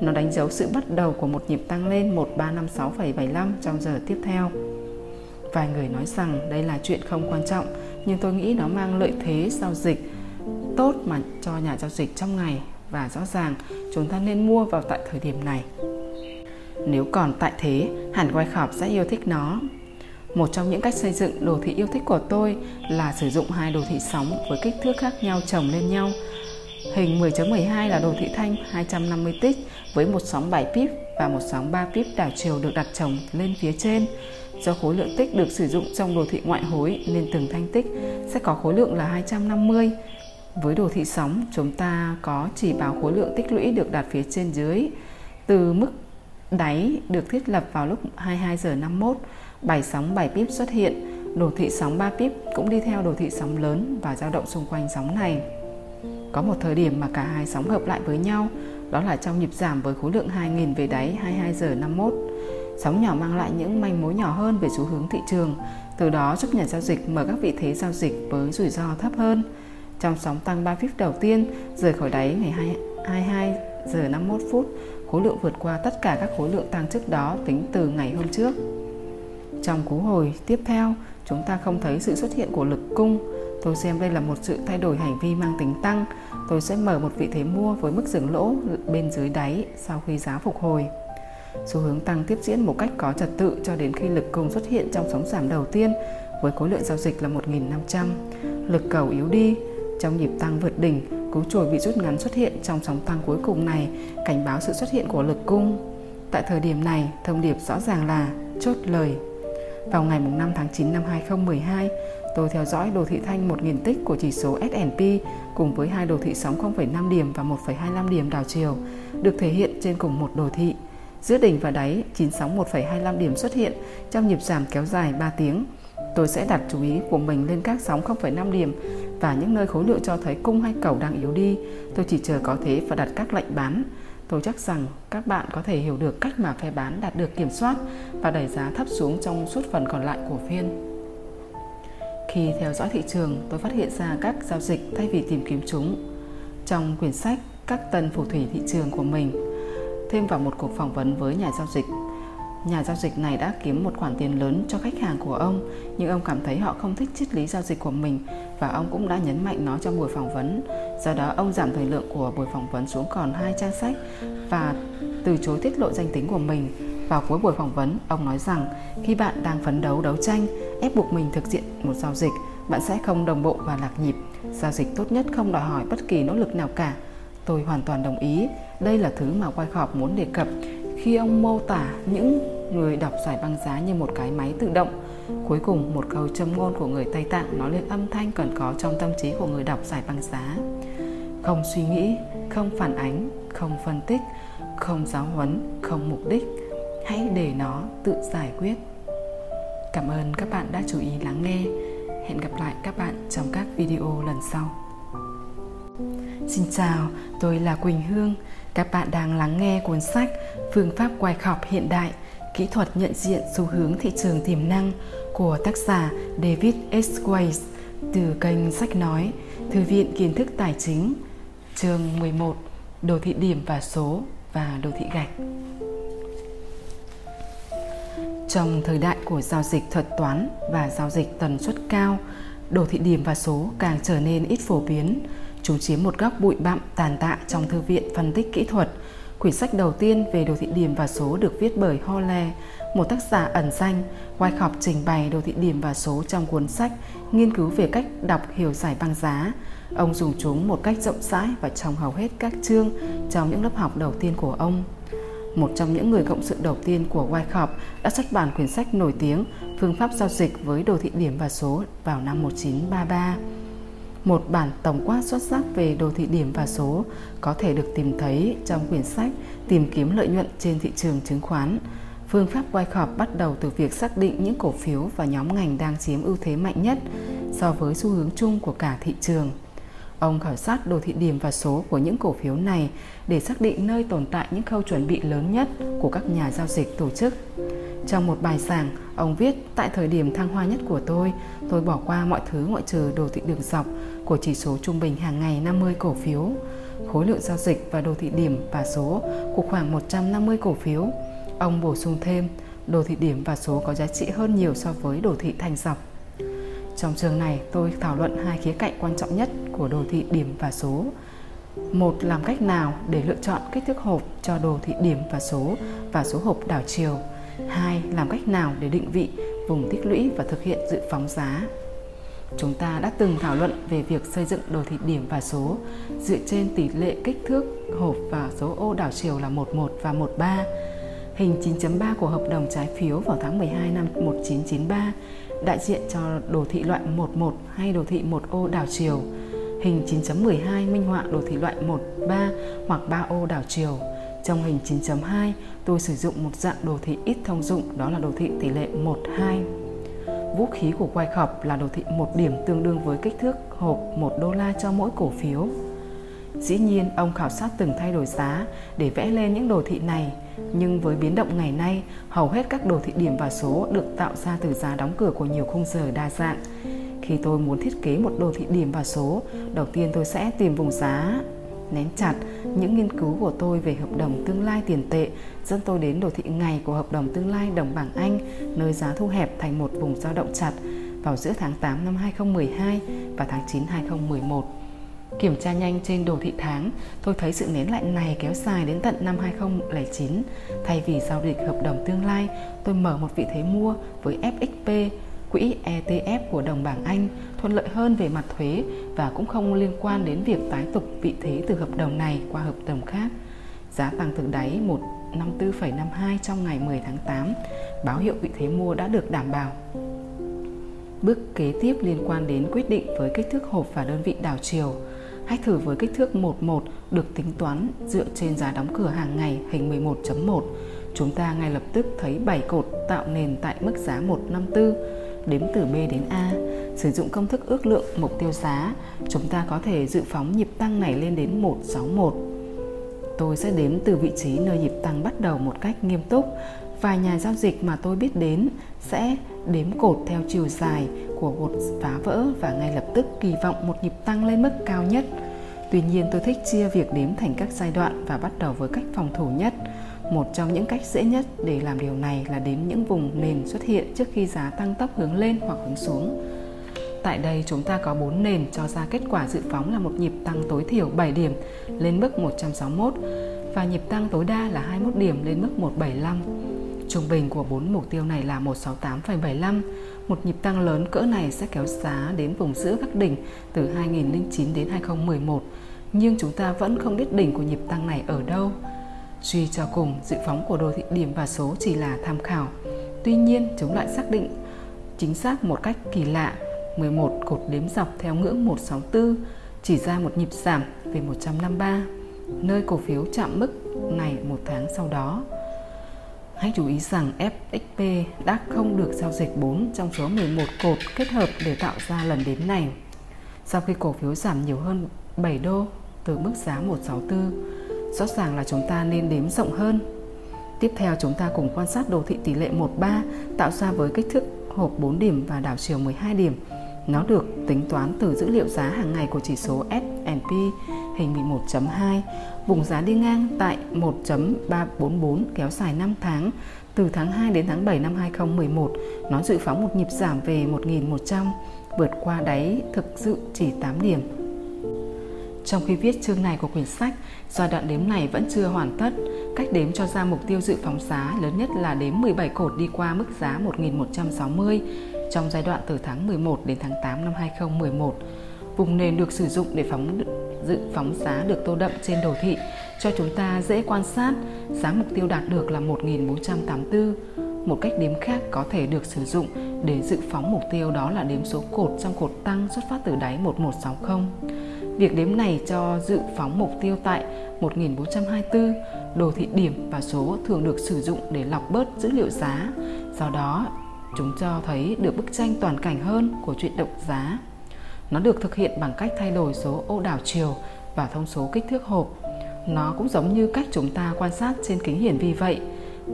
Nó đánh dấu sự bắt đầu của một nhịp tăng lên 1356,75 trong giờ tiếp theo. Vài người nói rằng đây là chuyện không quan trọng, nhưng tôi nghĩ nó mang lợi thế giao dịch tốt mà cho nhà giao dịch trong ngày và rõ ràng chúng ta nên mua vào tại thời điểm này. Nếu còn tại thế, hẳn quay khảo sẽ yêu thích nó. Một trong những cách xây dựng đồ thị yêu thích của tôi là sử dụng hai đồ thị sóng với kích thước khác nhau chồng lên nhau. Hình 10.12 là đồ thị thanh 250 tích với một sóng 7 pip và một sóng 3 pip đảo chiều được đặt chồng lên phía trên. Do khối lượng tích được sử dụng trong đồ thị ngoại hối nên từng thanh tích sẽ có khối lượng là 250. Với đồ thị sóng, chúng ta có chỉ báo khối lượng tích lũy được đặt phía trên dưới. Từ mức đáy được thiết lập vào lúc 22 giờ 51, bảy sóng 7 pip xuất hiện. Đồ thị sóng 3 pip cũng đi theo đồ thị sóng lớn và dao động xung quanh sóng này. Có một thời điểm mà cả hai sóng hợp lại với nhau, đó là trong nhịp giảm với khối lượng 2.000 về đáy 22 giờ 51. Sóng nhỏ mang lại những manh mối nhỏ hơn về xu hướng thị trường, từ đó giúp nhà giao dịch mở các vị thế giao dịch với rủi ro thấp hơn. Trong sóng tăng 3 pip đầu tiên, rời khỏi đáy ngày 22 giờ 51 phút, khối lượng vượt qua tất cả các khối lượng tăng trước đó tính từ ngày hôm trước. Trong cú hồi tiếp theo, chúng ta không thấy sự xuất hiện của lực cung. Tôi xem đây là một sự thay đổi hành vi mang tính tăng. Tôi sẽ mở một vị thế mua với mức dừng lỗ bên dưới đáy sau khi giá phục hồi. Xu hướng tăng tiếp diễn một cách có trật tự cho đến khi lực cung xuất hiện trong sóng giảm đầu tiên với khối lượng giao dịch là 1.500. Lực cầu yếu đi, trong nhịp tăng vượt đỉnh, cú trồi bị rút ngắn xuất hiện trong sóng tăng cuối cùng này, cảnh báo sự xuất hiện của lực cung. Tại thời điểm này, thông điệp rõ ràng là chốt lời. Vào ngày 5 tháng 9 năm 2012, tôi theo dõi đồ thị thanh 1.000 tích của chỉ số S&P cùng với hai đồ thị sóng 0,5 điểm và 1,25 điểm đảo chiều được thể hiện trên cùng một đồ thị. Giữa đỉnh và đáy, chín sóng 1,25 điểm xuất hiện trong nhịp giảm kéo dài 3 tiếng. Tôi sẽ đặt chú ý của mình lên các sóng 0,5 điểm và những nơi khối lượng cho thấy cung hay cầu đang yếu đi. Tôi chỉ chờ có thế và đặt các lệnh bán. Tôi chắc rằng các bạn có thể hiểu được cách mà phe bán đạt được kiểm soát và đẩy giá thấp xuống trong suốt phần còn lại của phiên. Khi theo dõi thị trường, tôi phát hiện ra các giao dịch thay vì tìm kiếm chúng. Trong quyển sách Các tân phù thủy thị trường của mình, thêm vào một cuộc phỏng vấn với nhà giao dịch Nhà giao dịch này đã kiếm một khoản tiền lớn cho khách hàng của ông, nhưng ông cảm thấy họ không thích triết lý giao dịch của mình và ông cũng đã nhấn mạnh nó trong buổi phỏng vấn. Do đó, ông giảm thời lượng của buổi phỏng vấn xuống còn hai trang sách và từ chối tiết lộ danh tính của mình. Vào cuối buổi phỏng vấn, ông nói rằng khi bạn đang phấn đấu đấu tranh, ép buộc mình thực hiện một giao dịch, bạn sẽ không đồng bộ và lạc nhịp. Giao dịch tốt nhất không đòi hỏi bất kỳ nỗ lực nào cả. Tôi hoàn toàn đồng ý. Đây là thứ mà Wyckoff muốn đề cập khi ông mô tả những người đọc giải băng giá như một cái máy tự động. Cuối cùng, một câu châm ngôn của người Tây Tạng nói lên âm thanh cần có trong tâm trí của người đọc giải băng giá. Không suy nghĩ, không phản ánh, không phân tích, không giáo huấn, không mục đích. Hãy để nó tự giải quyết. Cảm ơn các bạn đã chú ý lắng nghe. Hẹn gặp lại các bạn trong các video lần sau. Xin chào, tôi là Quỳnh Hương. Các bạn đang lắng nghe cuốn sách Phương pháp quay khọc hiện đại, kỹ thuật nhận diện xu hướng thị trường tiềm năng của tác giả David S. Weiss từ kênh Sách Nói, Thư viện Kiến thức Tài chính, chương 11, Đồ thị điểm và số và đồ thị gạch. Trong thời đại của giao dịch thuật toán và giao dịch tần suất cao, đồ thị điểm và số càng trở nên ít phổ biến, Chúng chiếm một góc bụi bặm tàn tạ trong thư viện phân tích kỹ thuật. Quyển sách đầu tiên về đồ thị điểm và số được viết bởi Holle, một tác giả ẩn danh. Wyckoff trình bày đồ thị điểm và số trong cuốn sách nghiên cứu về cách đọc hiểu giải băng giá. Ông dùng chúng một cách rộng rãi và trong hầu hết các chương trong những lớp học đầu tiên của ông. Một trong những người cộng sự đầu tiên của Wyckoff đã xuất bản quyển sách nổi tiếng Phương pháp giao dịch với đồ thị điểm và số vào năm 1933. Một bản tổng quát xuất sắc về đồ thị điểm và số có thể được tìm thấy trong quyển sách Tìm kiếm lợi nhuận trên thị trường chứng khoán. Phương pháp Wyckoff bắt đầu từ việc xác định những cổ phiếu và nhóm ngành đang chiếm ưu thế mạnh nhất so với xu hướng chung của cả thị trường. Ông khảo sát đồ thị điểm và số của những cổ phiếu này để xác định nơi tồn tại những khâu chuẩn bị lớn nhất của các nhà giao dịch tổ chức. Trong một bài giảng, ông viết tại thời điểm thăng hoa nhất của tôi, tôi bỏ qua mọi thứ ngoại trừ đồ thị đường dọc của chỉ số trung bình hàng ngày 50 cổ phiếu, khối lượng giao dịch và đồ thị điểm và số của khoảng 150 cổ phiếu. Ông bổ sung thêm, đồ thị điểm và số có giá trị hơn nhiều so với đồ thị thành dọc. Trong trường này, tôi thảo luận hai khía cạnh quan trọng nhất của đồ thị điểm và số. Một, làm cách nào để lựa chọn kích thước hộp cho đồ thị điểm và số và số hộp đảo chiều. Hai, làm cách nào để định vị vùng tích lũy và thực hiện dự phóng giá. Chúng ta đã từng thảo luận về việc xây dựng đồ thị điểm và số dựa trên tỷ lệ kích thước hộp và số ô đảo chiều là 11 và 13. Hình 9.3 của hợp đồng trái phiếu vào tháng 12 năm 1993 đại diện cho đồ thị loại 11 hay đồ thị một ô đảo chiều. Hình 9.12 minh họa đồ thị loại 13 hoặc 3 ô đảo chiều. Trong hình 9.2, tôi sử dụng một dạng đồ thị ít thông dụng đó là đồ thị tỷ lệ 12 Vũ khí của Wyckoff là đồ thị một điểm tương đương với kích thước hộp 1 đô la cho mỗi cổ phiếu. Dĩ nhiên, ông khảo sát từng thay đổi giá để vẽ lên những đồ thị này, nhưng với biến động ngày nay, hầu hết các đồ thị điểm và số được tạo ra từ giá đóng cửa của nhiều khung giờ đa dạng. Khi tôi muốn thiết kế một đồ thị điểm và số, đầu tiên tôi sẽ tìm vùng giá nén chặt những nghiên cứu của tôi về hợp đồng tương lai tiền tệ dẫn tôi đến đồ thị ngày của hợp đồng tương lai đồng bảng Anh, nơi giá thu hẹp thành một vùng dao động chặt vào giữa tháng 8 năm 2012 và tháng 9 2011. Kiểm tra nhanh trên đồ thị tháng, tôi thấy sự nén lạnh này kéo dài đến tận năm 2009. Thay vì giao dịch hợp đồng tương lai, tôi mở một vị thế mua với FXP, quỹ ETF của đồng bảng Anh, thuận lợi hơn về mặt thuế và cũng không liên quan đến việc tái tục vị thế từ hợp đồng này qua hợp đồng khác. Giá tăng từ đáy 154,52 trong ngày 10 tháng 8, báo hiệu vị thế mua đã được đảm bảo. Bước kế tiếp liên quan đến quyết định với kích thước hộp và đơn vị đảo chiều. Hãy thử với kích thước 11 được tính toán dựa trên giá đóng cửa hàng ngày hình 11.1. Chúng ta ngay lập tức thấy 7 cột tạo nền tại mức giá 154, đếm từ B đến A. Sử dụng công thức ước lượng mục tiêu giá, chúng ta có thể dự phóng nhịp tăng này lên đến 161. Tôi sẽ đếm từ vị trí nơi nhịp tăng bắt đầu một cách nghiêm túc. Vài nhà giao dịch mà tôi biết đến sẽ đếm cột theo chiều dài của một phá vỡ và ngay lập tức kỳ vọng một nhịp tăng lên mức cao nhất. Tuy nhiên tôi thích chia việc đếm thành các giai đoạn và bắt đầu với cách phòng thủ nhất. Một trong những cách dễ nhất để làm điều này là đếm những vùng nền xuất hiện trước khi giá tăng tốc hướng lên hoặc hướng xuống. Tại đây chúng ta có 4 nền cho ra kết quả dự phóng là một nhịp tăng tối thiểu 7 điểm lên mức 161 và nhịp tăng tối đa là 21 điểm lên mức 175. Trung bình của 4 mục tiêu này là 168,75. Một nhịp tăng lớn cỡ này sẽ kéo giá đến vùng giữa các đỉnh từ 2009 đến 2011, nhưng chúng ta vẫn không biết đỉnh của nhịp tăng này ở đâu. Suy cho cùng, dự phóng của đồ thị điểm và số chỉ là tham khảo. Tuy nhiên, chúng lại xác định chính xác một cách kỳ lạ 11 cột đếm dọc theo ngưỡng 164 chỉ ra một nhịp giảm về 153, nơi cổ phiếu chạm mức này một tháng sau đó. Hãy chú ý rằng FXP đã không được giao dịch 4 trong số 11 cột kết hợp để tạo ra lần đếm này. Sau khi cổ phiếu giảm nhiều hơn 7 đô từ mức giá 164, rõ ràng là chúng ta nên đếm rộng hơn. Tiếp theo chúng ta cùng quan sát đồ thị tỷ lệ 13 tạo ra với kích thước hộp 4 điểm và đảo chiều 12 điểm nó được tính toán từ dữ liệu giá hàng ngày của chỉ số S&P hình 11.2, vùng giá đi ngang tại 1.344 kéo dài 5 tháng, từ tháng 2 đến tháng 7 năm 2011, nó dự phóng một nhịp giảm về 1.100, vượt qua đáy thực sự chỉ 8 điểm. Trong khi viết chương này của quyển sách, giai đoạn đếm này vẫn chưa hoàn tất. Cách đếm cho ra mục tiêu dự phóng giá lớn nhất là đếm 17 cột đi qua mức giá 1160 trong giai đoạn từ tháng 11 đến tháng 8 năm 2011. Vùng nền được sử dụng để phóng dự phóng giá được tô đậm trên đồ thị cho chúng ta dễ quan sát giá mục tiêu đạt được là 1484. Một cách đếm khác có thể được sử dụng để dự phóng mục tiêu đó là đếm số cột trong cột tăng xuất phát từ đáy 1160. Việc đếm này cho dự phóng mục tiêu tại 1424, đồ thị điểm và số thường được sử dụng để lọc bớt dữ liệu giá. Do đó, chúng cho thấy được bức tranh toàn cảnh hơn của chuyện động giá. Nó được thực hiện bằng cách thay đổi số ô đảo chiều và thông số kích thước hộp. Nó cũng giống như cách chúng ta quan sát trên kính hiển vi vậy.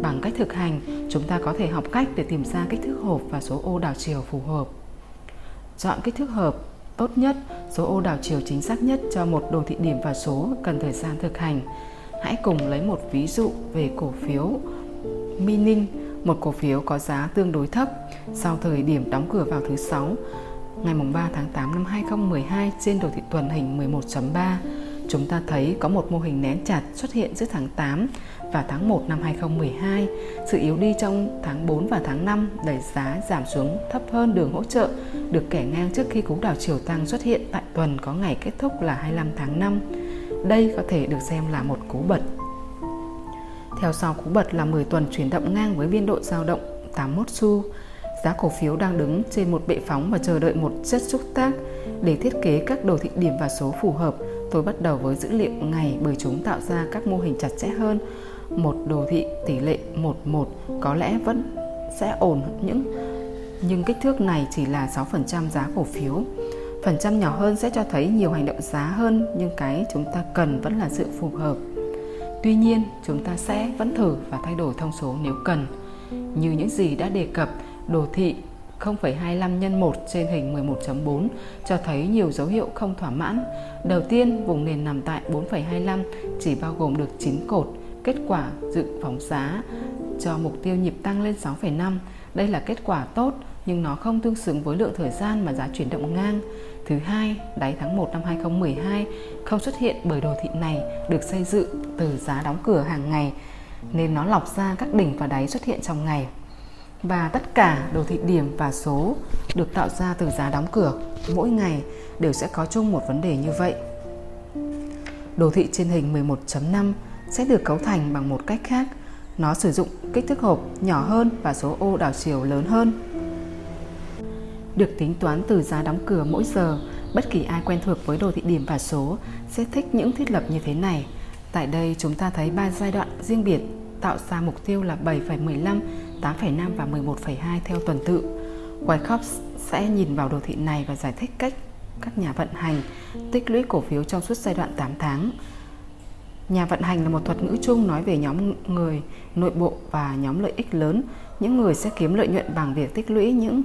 Bằng cách thực hành, chúng ta có thể học cách để tìm ra kích thước hộp và số ô đảo chiều phù hợp. Chọn kích thước hợp tốt nhất, số ô đảo chiều chính xác nhất cho một đồ thị điểm và số cần thời gian thực hành. Hãy cùng lấy một ví dụ về cổ phiếu Mining một cổ phiếu có giá tương đối thấp sau thời điểm đóng cửa vào thứ sáu ngày 3 tháng 8 năm 2012 trên đồ thị tuần hình 11.3. chúng ta thấy có một mô hình nén chặt xuất hiện giữa tháng 8 và tháng 1 năm 2012. Sự yếu đi trong tháng 4 và tháng 5 đẩy giá giảm xuống thấp hơn đường hỗ trợ, được kẻ ngang trước khi cú đảo chiều tăng xuất hiện tại tuần có ngày kết thúc là 25 tháng 5. Đây có thể được xem là một cú bật. Theo sau, cú bật là 10 tuần chuyển động ngang với biên độ dao động 81 xu. Giá cổ phiếu đang đứng trên một bệ phóng và chờ đợi một chất xúc tác để thiết kế các đồ thị điểm và số phù hợp. Tôi bắt đầu với dữ liệu ngày bởi chúng tạo ra các mô hình chặt chẽ hơn. Một đồ thị tỷ lệ 11 có lẽ vẫn sẽ ổn những nhưng kích thước này chỉ là 6% giá cổ phiếu. Phần trăm nhỏ hơn sẽ cho thấy nhiều hành động giá hơn nhưng cái chúng ta cần vẫn là sự phù hợp. Tuy nhiên, chúng ta sẽ vẫn thử và thay đổi thông số nếu cần. Như những gì đã đề cập, đồ thị 0,25 nhân 1 trên hình 11.4 cho thấy nhiều dấu hiệu không thỏa mãn. Đầu tiên, vùng nền nằm tại 4,25 chỉ bao gồm được 9 cột. Kết quả dự phóng giá cho mục tiêu nhịp tăng lên 6,5. Đây là kết quả tốt nhưng nó không tương xứng với lượng thời gian mà giá chuyển động ngang. Thứ hai, đáy tháng 1 năm 2012 không xuất hiện bởi đồ thị này được xây dựng từ giá đóng cửa hàng ngày nên nó lọc ra các đỉnh và đáy xuất hiện trong ngày. Và tất cả đồ thị điểm và số được tạo ra từ giá đóng cửa mỗi ngày đều sẽ có chung một vấn đề như vậy. Đồ thị trên hình 11.5 sẽ được cấu thành bằng một cách khác. Nó sử dụng kích thước hộp nhỏ hơn và số ô đảo chiều lớn hơn được tính toán từ giá đóng cửa mỗi giờ. Bất kỳ ai quen thuộc với đồ thị điểm và số sẽ thích những thiết lập như thế này. Tại đây chúng ta thấy ba giai đoạn riêng biệt tạo ra mục tiêu là 7,15, 8,5 và 11,2 theo tuần tự. Wyckoff sẽ nhìn vào đồ thị này và giải thích cách các nhà vận hành tích lũy cổ phiếu trong suốt giai đoạn 8 tháng. Nhà vận hành là một thuật ngữ chung nói về nhóm người, nội bộ và nhóm lợi ích lớn. Những người sẽ kiếm lợi nhuận bằng việc tích lũy những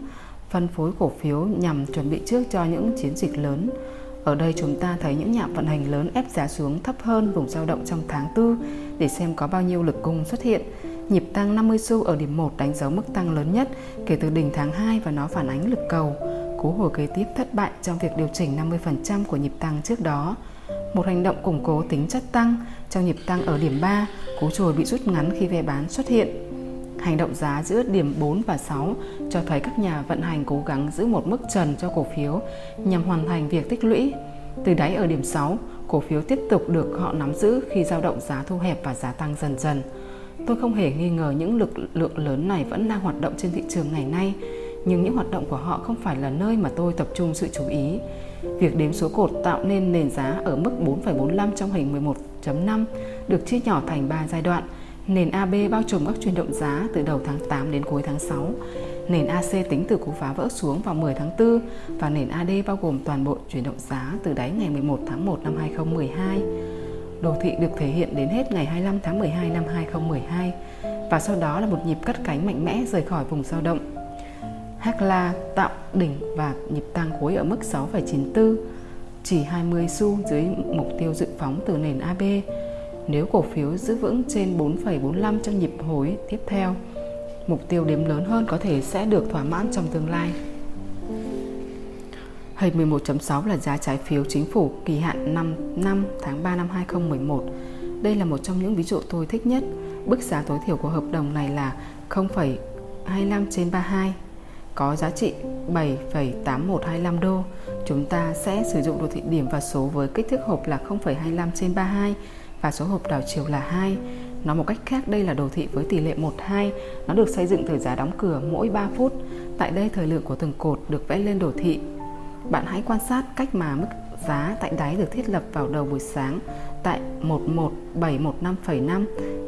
phân phối cổ phiếu nhằm chuẩn bị trước cho những chiến dịch lớn. Ở đây chúng ta thấy những nhà vận hành lớn ép giá xuống thấp hơn vùng dao động trong tháng 4 để xem có bao nhiêu lực cung xuất hiện. Nhịp tăng 50 xu ở điểm 1 đánh dấu mức tăng lớn nhất kể từ đỉnh tháng 2 và nó phản ánh lực cầu. Cú hồi kế tiếp thất bại trong việc điều chỉnh 50% của nhịp tăng trước đó. Một hành động củng cố tính chất tăng trong nhịp tăng ở điểm 3, cú trồi bị rút ngắn khi ve bán xuất hiện. Hành động giá giữa điểm 4 và 6 cho thấy các nhà vận hành cố gắng giữ một mức trần cho cổ phiếu nhằm hoàn thành việc tích lũy. Từ đáy ở điểm 6, cổ phiếu tiếp tục được họ nắm giữ khi dao động giá thu hẹp và giá tăng dần dần. Tôi không hề nghi ngờ những lực lượng lớn này vẫn đang hoạt động trên thị trường ngày nay, nhưng những hoạt động của họ không phải là nơi mà tôi tập trung sự chú ý. Việc đếm số cột tạo nên nền giá ở mức 4,45 trong hình 1.5 được chia nhỏ thành 3 giai đoạn – Nền AB bao trùm các chuyển động giá từ đầu tháng 8 đến cuối tháng 6. Nền AC tính từ cú phá vỡ xuống vào 10 tháng 4 và nền AD bao gồm toàn bộ chuyển động giá từ đáy ngày 11 tháng 1 năm 2012. Đồ thị được thể hiện đến hết ngày 25 tháng 12 năm 2012 và sau đó là một nhịp cắt cánh mạnh mẽ rời khỏi vùng dao động. Hakla tạo đỉnh và nhịp tăng cuối ở mức 6,94, chỉ 20 xu dưới mục tiêu dự phóng từ nền AB nếu cổ phiếu giữ vững trên 4,45 trong nhịp hồi tiếp theo. Mục tiêu đếm lớn hơn có thể sẽ được thỏa mãn trong tương lai. Hình 11.6 là giá trái phiếu chính phủ kỳ hạn 5 năm tháng 3 năm 2011. Đây là một trong những ví dụ tôi thích nhất. Bức giá tối thiểu của hợp đồng này là 0,25 trên 32 có giá trị 7,8125 đô. Chúng ta sẽ sử dụng đồ thị điểm và số với kích thước hộp là 0,25 trên 32 và số hộp đảo chiều là 2. Nói một cách khác đây là đồ thị với tỷ lệ 1-2. Nó được xây dựng từ giá đóng cửa mỗi 3 phút. Tại đây thời lượng của từng cột được vẽ lên đồ thị. Bạn hãy quan sát cách mà mức giá tại đáy được thiết lập vào đầu buổi sáng tại 11715,5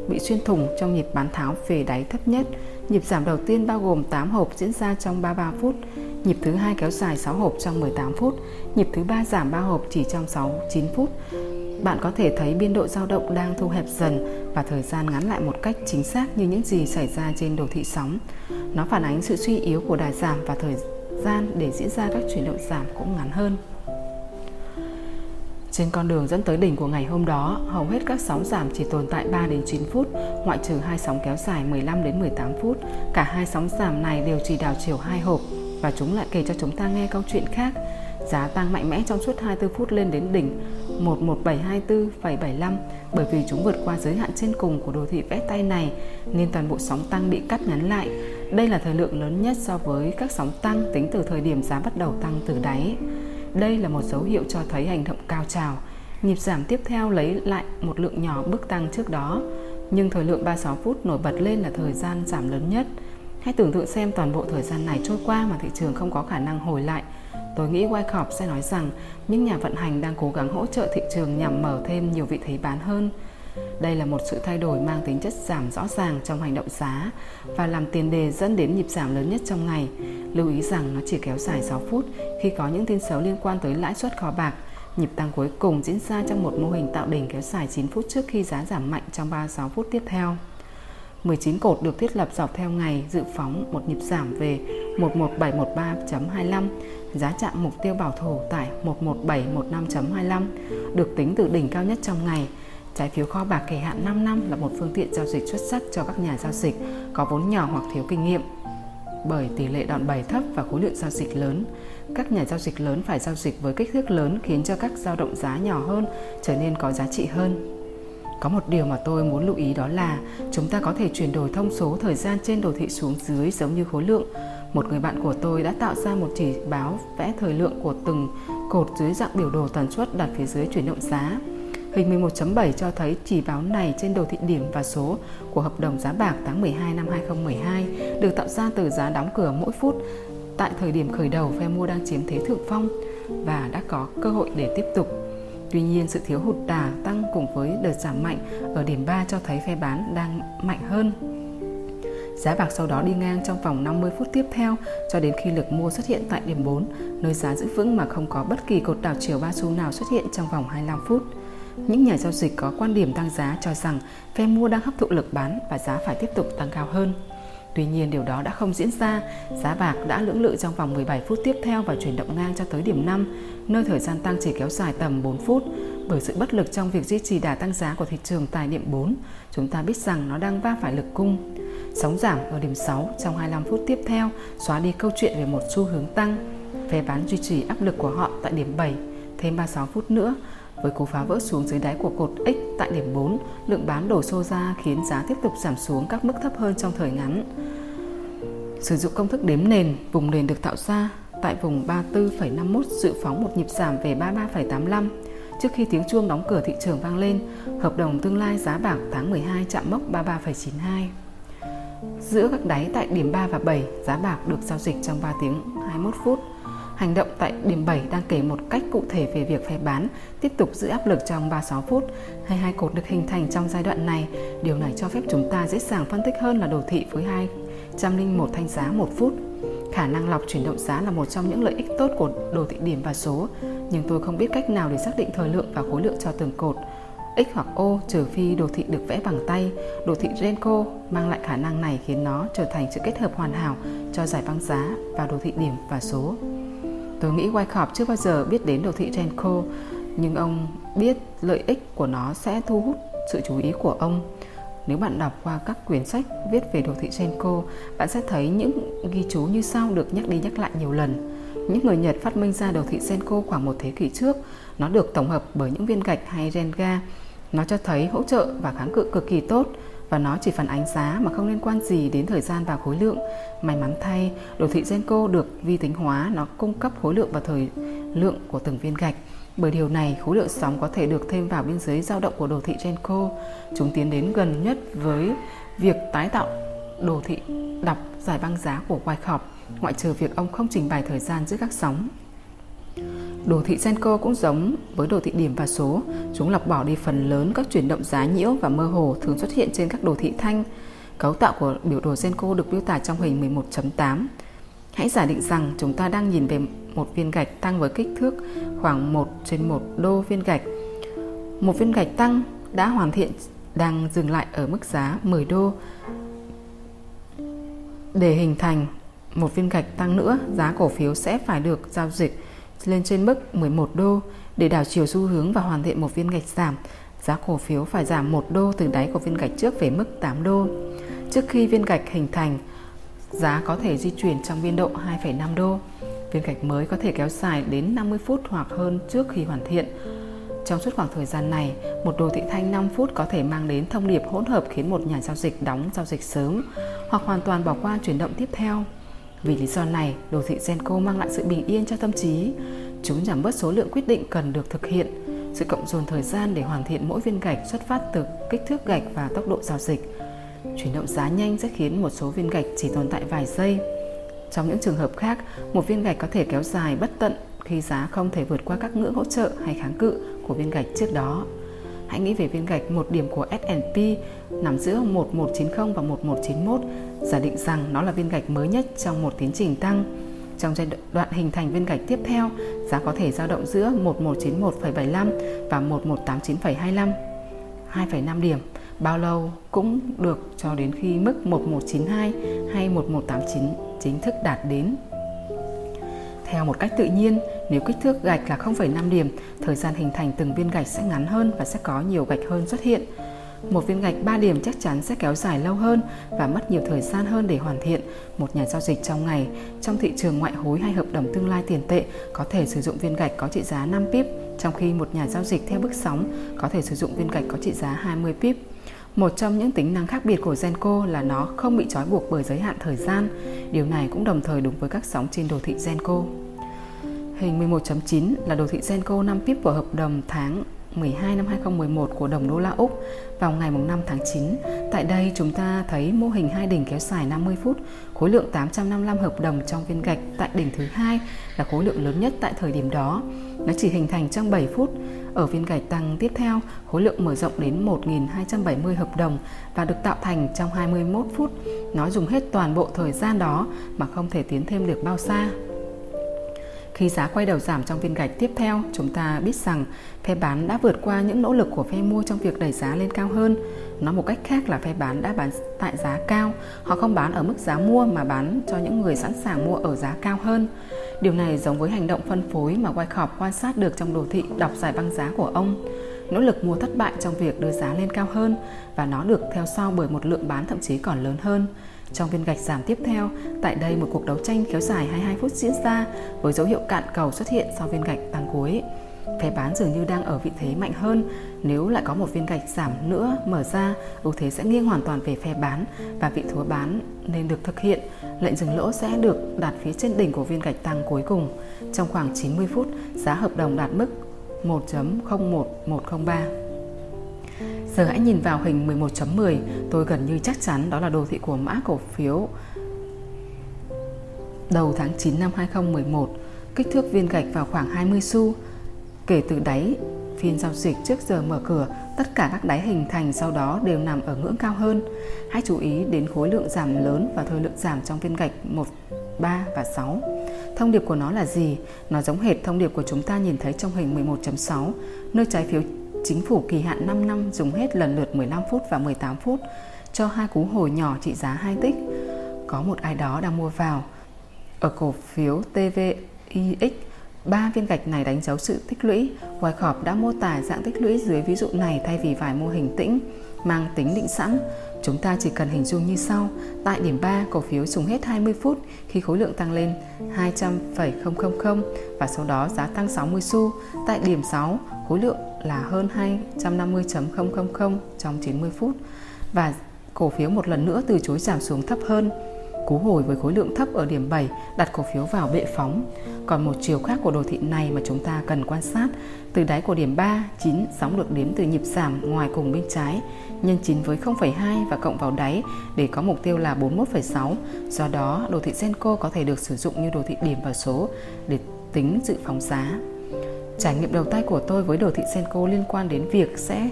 bị xuyên thủng trong nhịp bán tháo về đáy thấp nhất. Nhịp giảm đầu tiên bao gồm 8 hộp diễn ra trong 33 phút. Nhịp thứ hai kéo dài 6 hộp trong 18 phút. Nhịp thứ ba giảm 3 hộp chỉ trong 6 9 phút bạn có thể thấy biên độ dao động đang thu hẹp dần và thời gian ngắn lại một cách chính xác như những gì xảy ra trên đồ thị sóng. Nó phản ánh sự suy yếu của đà giảm và thời gian để diễn ra các chuyển động giảm cũng ngắn hơn. Trên con đường dẫn tới đỉnh của ngày hôm đó, hầu hết các sóng giảm chỉ tồn tại 3 đến 9 phút, ngoại trừ hai sóng kéo dài 15 đến 18 phút. Cả hai sóng giảm này đều chỉ đảo chiều hai hộp và chúng lại kể cho chúng ta nghe câu chuyện khác Giá tăng mạnh mẽ trong suốt 24 phút lên đến đỉnh 11724,75 bởi vì chúng vượt qua giới hạn trên cùng của đồ thị vẽ tay này nên toàn bộ sóng tăng bị cắt ngắn lại. Đây là thời lượng lớn nhất so với các sóng tăng tính từ thời điểm giá bắt đầu tăng từ đáy. Đây là một dấu hiệu cho thấy hành động cao trào. Nhịp giảm tiếp theo lấy lại một lượng nhỏ bước tăng trước đó, nhưng thời lượng 36 phút nổi bật lên là thời gian giảm lớn nhất. Hãy tưởng tượng xem toàn bộ thời gian này trôi qua mà thị trường không có khả năng hồi lại Tôi nghĩ Wyckoff sẽ nói rằng những nhà vận hành đang cố gắng hỗ trợ thị trường nhằm mở thêm nhiều vị thế bán hơn. Đây là một sự thay đổi mang tính chất giảm rõ ràng trong hành động giá và làm tiền đề dẫn đến nhịp giảm lớn nhất trong ngày. Lưu ý rằng nó chỉ kéo dài 6 phút khi có những tin xấu liên quan tới lãi suất kho bạc. Nhịp tăng cuối cùng diễn ra trong một mô hình tạo đỉnh kéo dài 9 phút trước khi giá giảm mạnh trong 36 phút tiếp theo. 19 cột được thiết lập dọc theo ngày dự phóng một nhịp giảm về 11713.25 giá chạm mục tiêu bảo thủ tại 11715.25 được tính từ đỉnh cao nhất trong ngày. Trái phiếu kho bạc kỳ hạn 5 năm là một phương tiện giao dịch xuất sắc cho các nhà giao dịch có vốn nhỏ hoặc thiếu kinh nghiệm. Bởi tỷ lệ đòn bẩy thấp và khối lượng giao dịch lớn, các nhà giao dịch lớn phải giao dịch với kích thước lớn khiến cho các dao động giá nhỏ hơn trở nên có giá trị hơn. Có một điều mà tôi muốn lưu ý đó là chúng ta có thể chuyển đổi thông số thời gian trên đồ thị xuống dưới giống như khối lượng một người bạn của tôi đã tạo ra một chỉ báo vẽ thời lượng của từng cột dưới dạng biểu đồ tần suất đặt phía dưới chuyển động giá. Hình 11.7 cho thấy chỉ báo này trên đồ thị điểm và số của hợp đồng giá bạc tháng 12 năm 2012 được tạo ra từ giá đóng cửa mỗi phút tại thời điểm khởi đầu phe mua đang chiếm thế thượng phong và đã có cơ hội để tiếp tục. Tuy nhiên, sự thiếu hụt đà tăng cùng với đợt giảm mạnh ở điểm 3 cho thấy phe bán đang mạnh hơn. Giá bạc sau đó đi ngang trong vòng 50 phút tiếp theo cho đến khi lực mua xuất hiện tại điểm 4, nơi giá giữ vững mà không có bất kỳ cột đảo chiều ba xu nào xuất hiện trong vòng 25 phút. Những nhà giao dịch có quan điểm tăng giá cho rằng phe mua đang hấp thụ lực bán và giá phải tiếp tục tăng cao hơn. Tuy nhiên điều đó đã không diễn ra, giá bạc đã lưỡng lự trong vòng 17 phút tiếp theo và chuyển động ngang cho tới điểm 5, nơi thời gian tăng chỉ kéo dài tầm 4 phút. Bởi sự bất lực trong việc duy trì đà tăng giá của thị trường tại điểm 4, chúng ta biết rằng nó đang va phải lực cung. Sóng giảm ở điểm 6 trong 25 phút tiếp theo xóa đi câu chuyện về một xu hướng tăng. Phe bán duy trì áp lực của họ tại điểm 7 thêm 36 phút nữa với cú phá vỡ xuống dưới đáy của cột X tại điểm 4, lượng bán đổ xô ra khiến giá tiếp tục giảm xuống các mức thấp hơn trong thời ngắn. Sử dụng công thức đếm nền, vùng nền được tạo ra tại vùng 34,51 dự phóng một nhịp giảm về 33,85. Trước khi tiếng chuông đóng cửa thị trường vang lên, hợp đồng tương lai giá bảng tháng 12 chạm mốc 33,92. Giữa các đáy tại điểm 3 và 7, giá bạc được giao dịch trong 3 tiếng 21 phút. Hành động tại điểm 7 đang kể một cách cụ thể về việc phải bán tiếp tục giữ áp lực trong 36 phút. Hay hai cột được hình thành trong giai đoạn này. Điều này cho phép chúng ta dễ dàng phân tích hơn là đồ thị với 201 thanh giá 1 phút. Khả năng lọc chuyển động giá là một trong những lợi ích tốt của đồ thị điểm và số, nhưng tôi không biết cách nào để xác định thời lượng và khối lượng cho từng cột. X hoặc O trừ phi đồ thị được vẽ bằng tay. Đồ thị Renko mang lại khả năng này khiến nó trở thành sự kết hợp hoàn hảo cho giải băng giá và đồ thị điểm và số. Tôi nghĩ Wyckoff chưa bao giờ biết đến đồ thị Renko, nhưng ông biết lợi ích của nó sẽ thu hút sự chú ý của ông. Nếu bạn đọc qua các quyển sách viết về đồ thị Renko, bạn sẽ thấy những ghi chú như sau được nhắc đi nhắc lại nhiều lần. Những người Nhật phát minh ra đồ thị Senko khoảng một thế kỷ trước. Nó được tổng hợp bởi những viên gạch hay Renga nó cho thấy hỗ trợ và kháng cự cực kỳ tốt và nó chỉ phản ánh giá mà không liên quan gì đến thời gian và khối lượng. May mắn thay, đồ thị Genco được vi tính hóa, nó cung cấp khối lượng và thời lượng của từng viên gạch. Bởi điều này, khối lượng sóng có thể được thêm vào biên giới dao động của đồ thị Genco. Chúng tiến đến gần nhất với việc tái tạo đồ thị đọc giải băng giá của Wyckoff, ngoại trừ việc ông không trình bày thời gian giữa các sóng. Đồ thị Senko cũng giống với đồ thị điểm và số, chúng lọc bỏ đi phần lớn các chuyển động giá nhiễu và mơ hồ thường xuất hiện trên các đồ thị thanh. Cấu tạo của biểu đồ Senko được miêu tả trong hình 11.8. Hãy giả định rằng chúng ta đang nhìn về một viên gạch tăng với kích thước khoảng 1 trên 1 đô viên gạch. Một viên gạch tăng đã hoàn thiện đang dừng lại ở mức giá 10 đô. Để hình thành một viên gạch tăng nữa, giá cổ phiếu sẽ phải được giao dịch lên trên mức 11 đô để đảo chiều xu hướng và hoàn thiện một viên gạch giảm. Giá cổ phiếu phải giảm 1 đô từ đáy của viên gạch trước về mức 8 đô. Trước khi viên gạch hình thành, giá có thể di chuyển trong biên độ 2,5 đô. Viên gạch mới có thể kéo dài đến 50 phút hoặc hơn trước khi hoàn thiện. Trong suốt khoảng thời gian này, một đồ thị thanh 5 phút có thể mang đến thông điệp hỗn hợp khiến một nhà giao dịch đóng giao dịch sớm hoặc hoàn toàn bỏ qua chuyển động tiếp theo. Vì lý do này, đồ thị Genco mang lại sự bình yên cho tâm trí. Chúng giảm bớt số lượng quyết định cần được thực hiện, sự cộng dồn thời gian để hoàn thiện mỗi viên gạch xuất phát từ kích thước gạch và tốc độ giao dịch. Chuyển động giá nhanh sẽ khiến một số viên gạch chỉ tồn tại vài giây. Trong những trường hợp khác, một viên gạch có thể kéo dài bất tận khi giá không thể vượt qua các ngưỡng hỗ trợ hay kháng cự của viên gạch trước đó. Hãy nghĩ về viên gạch một điểm của S&P nằm giữa 1190 và 1191, giả định rằng nó là viên gạch mới nhất trong một tiến trình tăng. Trong giai đoạn hình thành viên gạch tiếp theo, giá có thể dao động giữa 1191,75 và 1189,25, 2,5 điểm bao lâu cũng được cho đến khi mức 1192 hay 1189 chính thức đạt đến. Theo một cách tự nhiên, nếu kích thước gạch là 0,5 điểm, thời gian hình thành từng viên gạch sẽ ngắn hơn và sẽ có nhiều gạch hơn xuất hiện. Một viên gạch 3 điểm chắc chắn sẽ kéo dài lâu hơn và mất nhiều thời gian hơn để hoàn thiện. Một nhà giao dịch trong ngày, trong thị trường ngoại hối hay hợp đồng tương lai tiền tệ có thể sử dụng viên gạch có trị giá 5 pip, trong khi một nhà giao dịch theo bước sóng có thể sử dụng viên gạch có trị giá 20 pip. Một trong những tính năng khác biệt của Genco là nó không bị trói buộc bởi giới hạn thời gian. Điều này cũng đồng thời đúng với các sóng trên đồ thị Genco. Hình 11.9 là đồ thị Genco 5 pip của hợp đồng tháng 12 năm 2011 của đồng đô la Úc vào ngày 5 tháng 9. Tại đây chúng ta thấy mô hình hai đỉnh kéo dài 50 phút, khối lượng 855 hợp đồng trong viên gạch tại đỉnh thứ hai là khối lượng lớn nhất tại thời điểm đó. Nó chỉ hình thành trong 7 phút. Ở viên gạch tăng tiếp theo, khối lượng mở rộng đến 1.270 hợp đồng và được tạo thành trong 21 phút. Nó dùng hết toàn bộ thời gian đó mà không thể tiến thêm được bao xa. Khi giá quay đầu giảm trong viên gạch tiếp theo, chúng ta biết rằng phe bán đã vượt qua những nỗ lực của phe mua trong việc đẩy giá lên cao hơn. Nói một cách khác là phe bán đã bán tại giá cao, họ không bán ở mức giá mua mà bán cho những người sẵn sàng mua ở giá cao hơn. Điều này giống với hành động phân phối mà Wyckoff quan sát được trong đồ thị đọc giải băng giá của ông. Nỗ lực mua thất bại trong việc đưa giá lên cao hơn và nó được theo sau bởi một lượng bán thậm chí còn lớn hơn. Trong viên gạch giảm tiếp theo, tại đây một cuộc đấu tranh kéo dài 22 phút diễn ra với dấu hiệu cạn cầu xuất hiện sau viên gạch tăng cuối. Phe bán dường như đang ở vị thế mạnh hơn. Nếu lại có một viên gạch giảm nữa mở ra, ưu thế sẽ nghiêng hoàn toàn về phe bán và vị thua bán nên được thực hiện. Lệnh dừng lỗ sẽ được đặt phía trên đỉnh của viên gạch tăng cuối cùng. Trong khoảng 90 phút, giá hợp đồng đạt mức 1.01103. Giờ hãy nhìn vào hình 11.10, tôi gần như chắc chắn đó là đồ thị của mã cổ phiếu đầu tháng 9 năm 2011, kích thước viên gạch vào khoảng 20 xu. Kể từ đáy phiên giao dịch trước giờ mở cửa, tất cả các đáy hình thành sau đó đều nằm ở ngưỡng cao hơn. Hãy chú ý đến khối lượng giảm lớn và thời lượng giảm trong viên gạch 1, 3 và 6. Thông điệp của nó là gì? Nó giống hệt thông điệp của chúng ta nhìn thấy trong hình 11.6, nơi trái phiếu chính phủ kỳ hạn 5 năm dùng hết lần lượt 15 phút và 18 phút cho hai cú hồi nhỏ trị giá 2 tích. Có một ai đó đang mua vào. Ở cổ phiếu TVIX, ba viên gạch này đánh dấu sự tích lũy. Wyckoff đã mô tả dạng tích lũy dưới ví dụ này thay vì vài mô hình tĩnh mang tính định sẵn. Chúng ta chỉ cần hình dung như sau. Tại điểm 3, cổ phiếu dùng hết 20 phút khi khối lượng tăng lên 200,000 và sau đó giá tăng 60 xu. Tại điểm 6, khối lượng là hơn 250.000 trong 90 phút và cổ phiếu một lần nữa từ chối giảm xuống thấp hơn. Cú hồi với khối lượng thấp ở điểm 7 đặt cổ phiếu vào bệ phóng. Còn một chiều khác của đồ thị này mà chúng ta cần quan sát, từ đáy của điểm 3, 9 sóng được đếm từ nhịp giảm ngoài cùng bên trái, nhân 9 với 0,2 và cộng vào đáy để có mục tiêu là 41,6. Do đó, đồ thị Senko có thể được sử dụng như đồ thị điểm và số để tính dự phóng giá. Trải nghiệm đầu tay của tôi với đồ thị Senko liên quan đến việc sẽ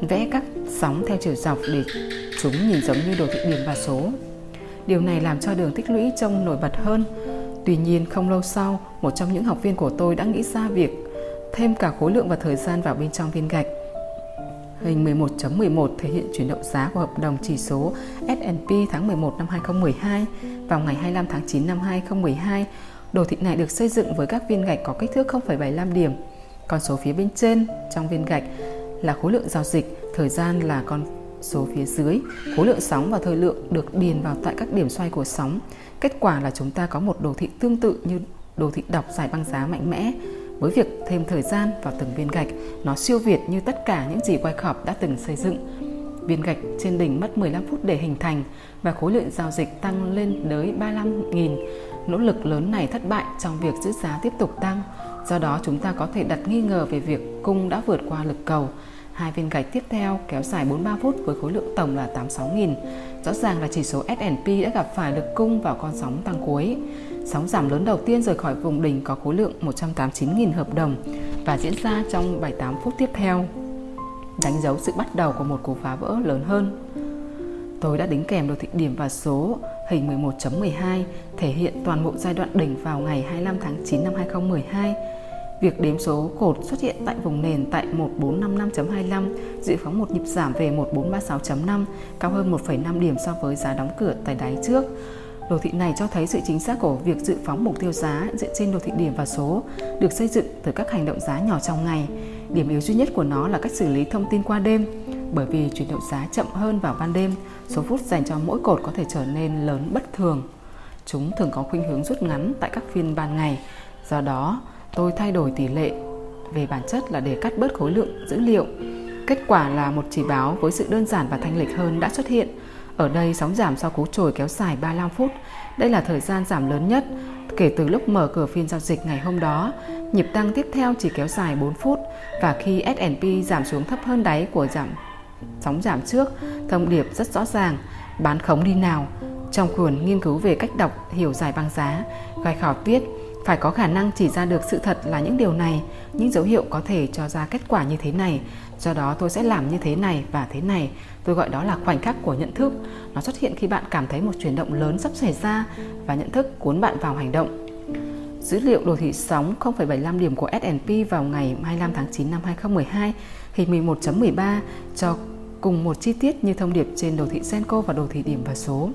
vẽ các sóng theo chiều dọc để chúng nhìn giống như đồ thị điểm và số. Điều này làm cho đường tích lũy trông nổi bật hơn. Tuy nhiên không lâu sau, một trong những học viên của tôi đã nghĩ ra việc thêm cả khối lượng và thời gian vào bên trong viên gạch. Hình 11.11 thể hiện chuyển động giá của hợp đồng chỉ số S&P tháng 11 năm 2012 vào ngày 25 tháng 9 năm 2012 Đồ thị này được xây dựng với các viên gạch có kích thước 0,75 điểm. Con số phía bên trên trong viên gạch là khối lượng giao dịch, thời gian là con số phía dưới, khối lượng sóng và thời lượng được điền vào tại các điểm xoay của sóng. Kết quả là chúng ta có một đồ thị tương tự như đồ thị đọc giải băng giá mạnh mẽ. Với việc thêm thời gian vào từng viên gạch, nó siêu việt như tất cả những gì Wyckoff đã từng xây dựng. Viên gạch trên đỉnh mất 15 phút để hình thành và khối lượng giao dịch tăng lên tới 35.000. Nỗ lực lớn này thất bại trong việc giữ giá tiếp tục tăng. Do đó chúng ta có thể đặt nghi ngờ về việc cung đã vượt qua lực cầu. Hai viên gạch tiếp theo kéo dài 43 phút với khối lượng tổng là 86.000. Rõ ràng là chỉ số S&P đã gặp phải lực cung vào con sóng tăng cuối. Sóng giảm lớn đầu tiên rời khỏi vùng đỉnh có khối lượng 189.000 hợp đồng và diễn ra trong 78 phút tiếp theo, đánh dấu sự bắt đầu của một cú phá vỡ lớn hơn. Tôi đã đính kèm đồ thị điểm và số hình 11.12 thể hiện toàn bộ giai đoạn đỉnh vào ngày 25 tháng 9 năm 2012 Việc đếm số cột xuất hiện tại vùng nền tại 1455.25 dự phóng một nhịp giảm về 1436.5, cao hơn 1,5 điểm so với giá đóng cửa tại đáy trước. Đồ thị này cho thấy sự chính xác của việc dự phóng mục tiêu giá dựa trên đồ thị điểm và số được xây dựng từ các hành động giá nhỏ trong ngày. Điểm yếu duy nhất của nó là cách xử lý thông tin qua đêm. Bởi vì chuyển động giá chậm hơn vào ban đêm, số phút dành cho mỗi cột có thể trở nên lớn bất thường. Chúng thường có khuynh hướng rút ngắn tại các phiên ban ngày. Do đó, tôi thay đổi tỷ lệ về bản chất là để cắt bớt khối lượng dữ liệu. Kết quả là một chỉ báo với sự đơn giản và thanh lịch hơn đã xuất hiện. Ở đây sóng giảm sau cú trồi kéo dài 35 phút. Đây là thời gian giảm lớn nhất kể từ lúc mở cửa phiên giao dịch ngày hôm đó. Nhịp tăng tiếp theo chỉ kéo dài 4 phút và khi S&P giảm xuống thấp hơn đáy của giảm sóng giảm trước, thông điệp rất rõ ràng, bán khống đi nào. Trong cuốn nghiên cứu về cách đọc hiểu giải băng giá, Gai Khảo viết phải có khả năng chỉ ra được sự thật là những điều này, những dấu hiệu có thể cho ra kết quả như thế này. Do đó tôi sẽ làm như thế này và thế này. Tôi gọi đó là khoảnh khắc của nhận thức. Nó xuất hiện khi bạn cảm thấy một chuyển động lớn sắp xảy ra và nhận thức cuốn bạn vào hành động. Dữ liệu đồ thị sóng 0,75 điểm của S&P vào ngày 25 tháng 9 năm 2012 hình 11.13 cho cùng một chi tiết như thông điệp trên đồ thị Senko và đồ thị điểm và số.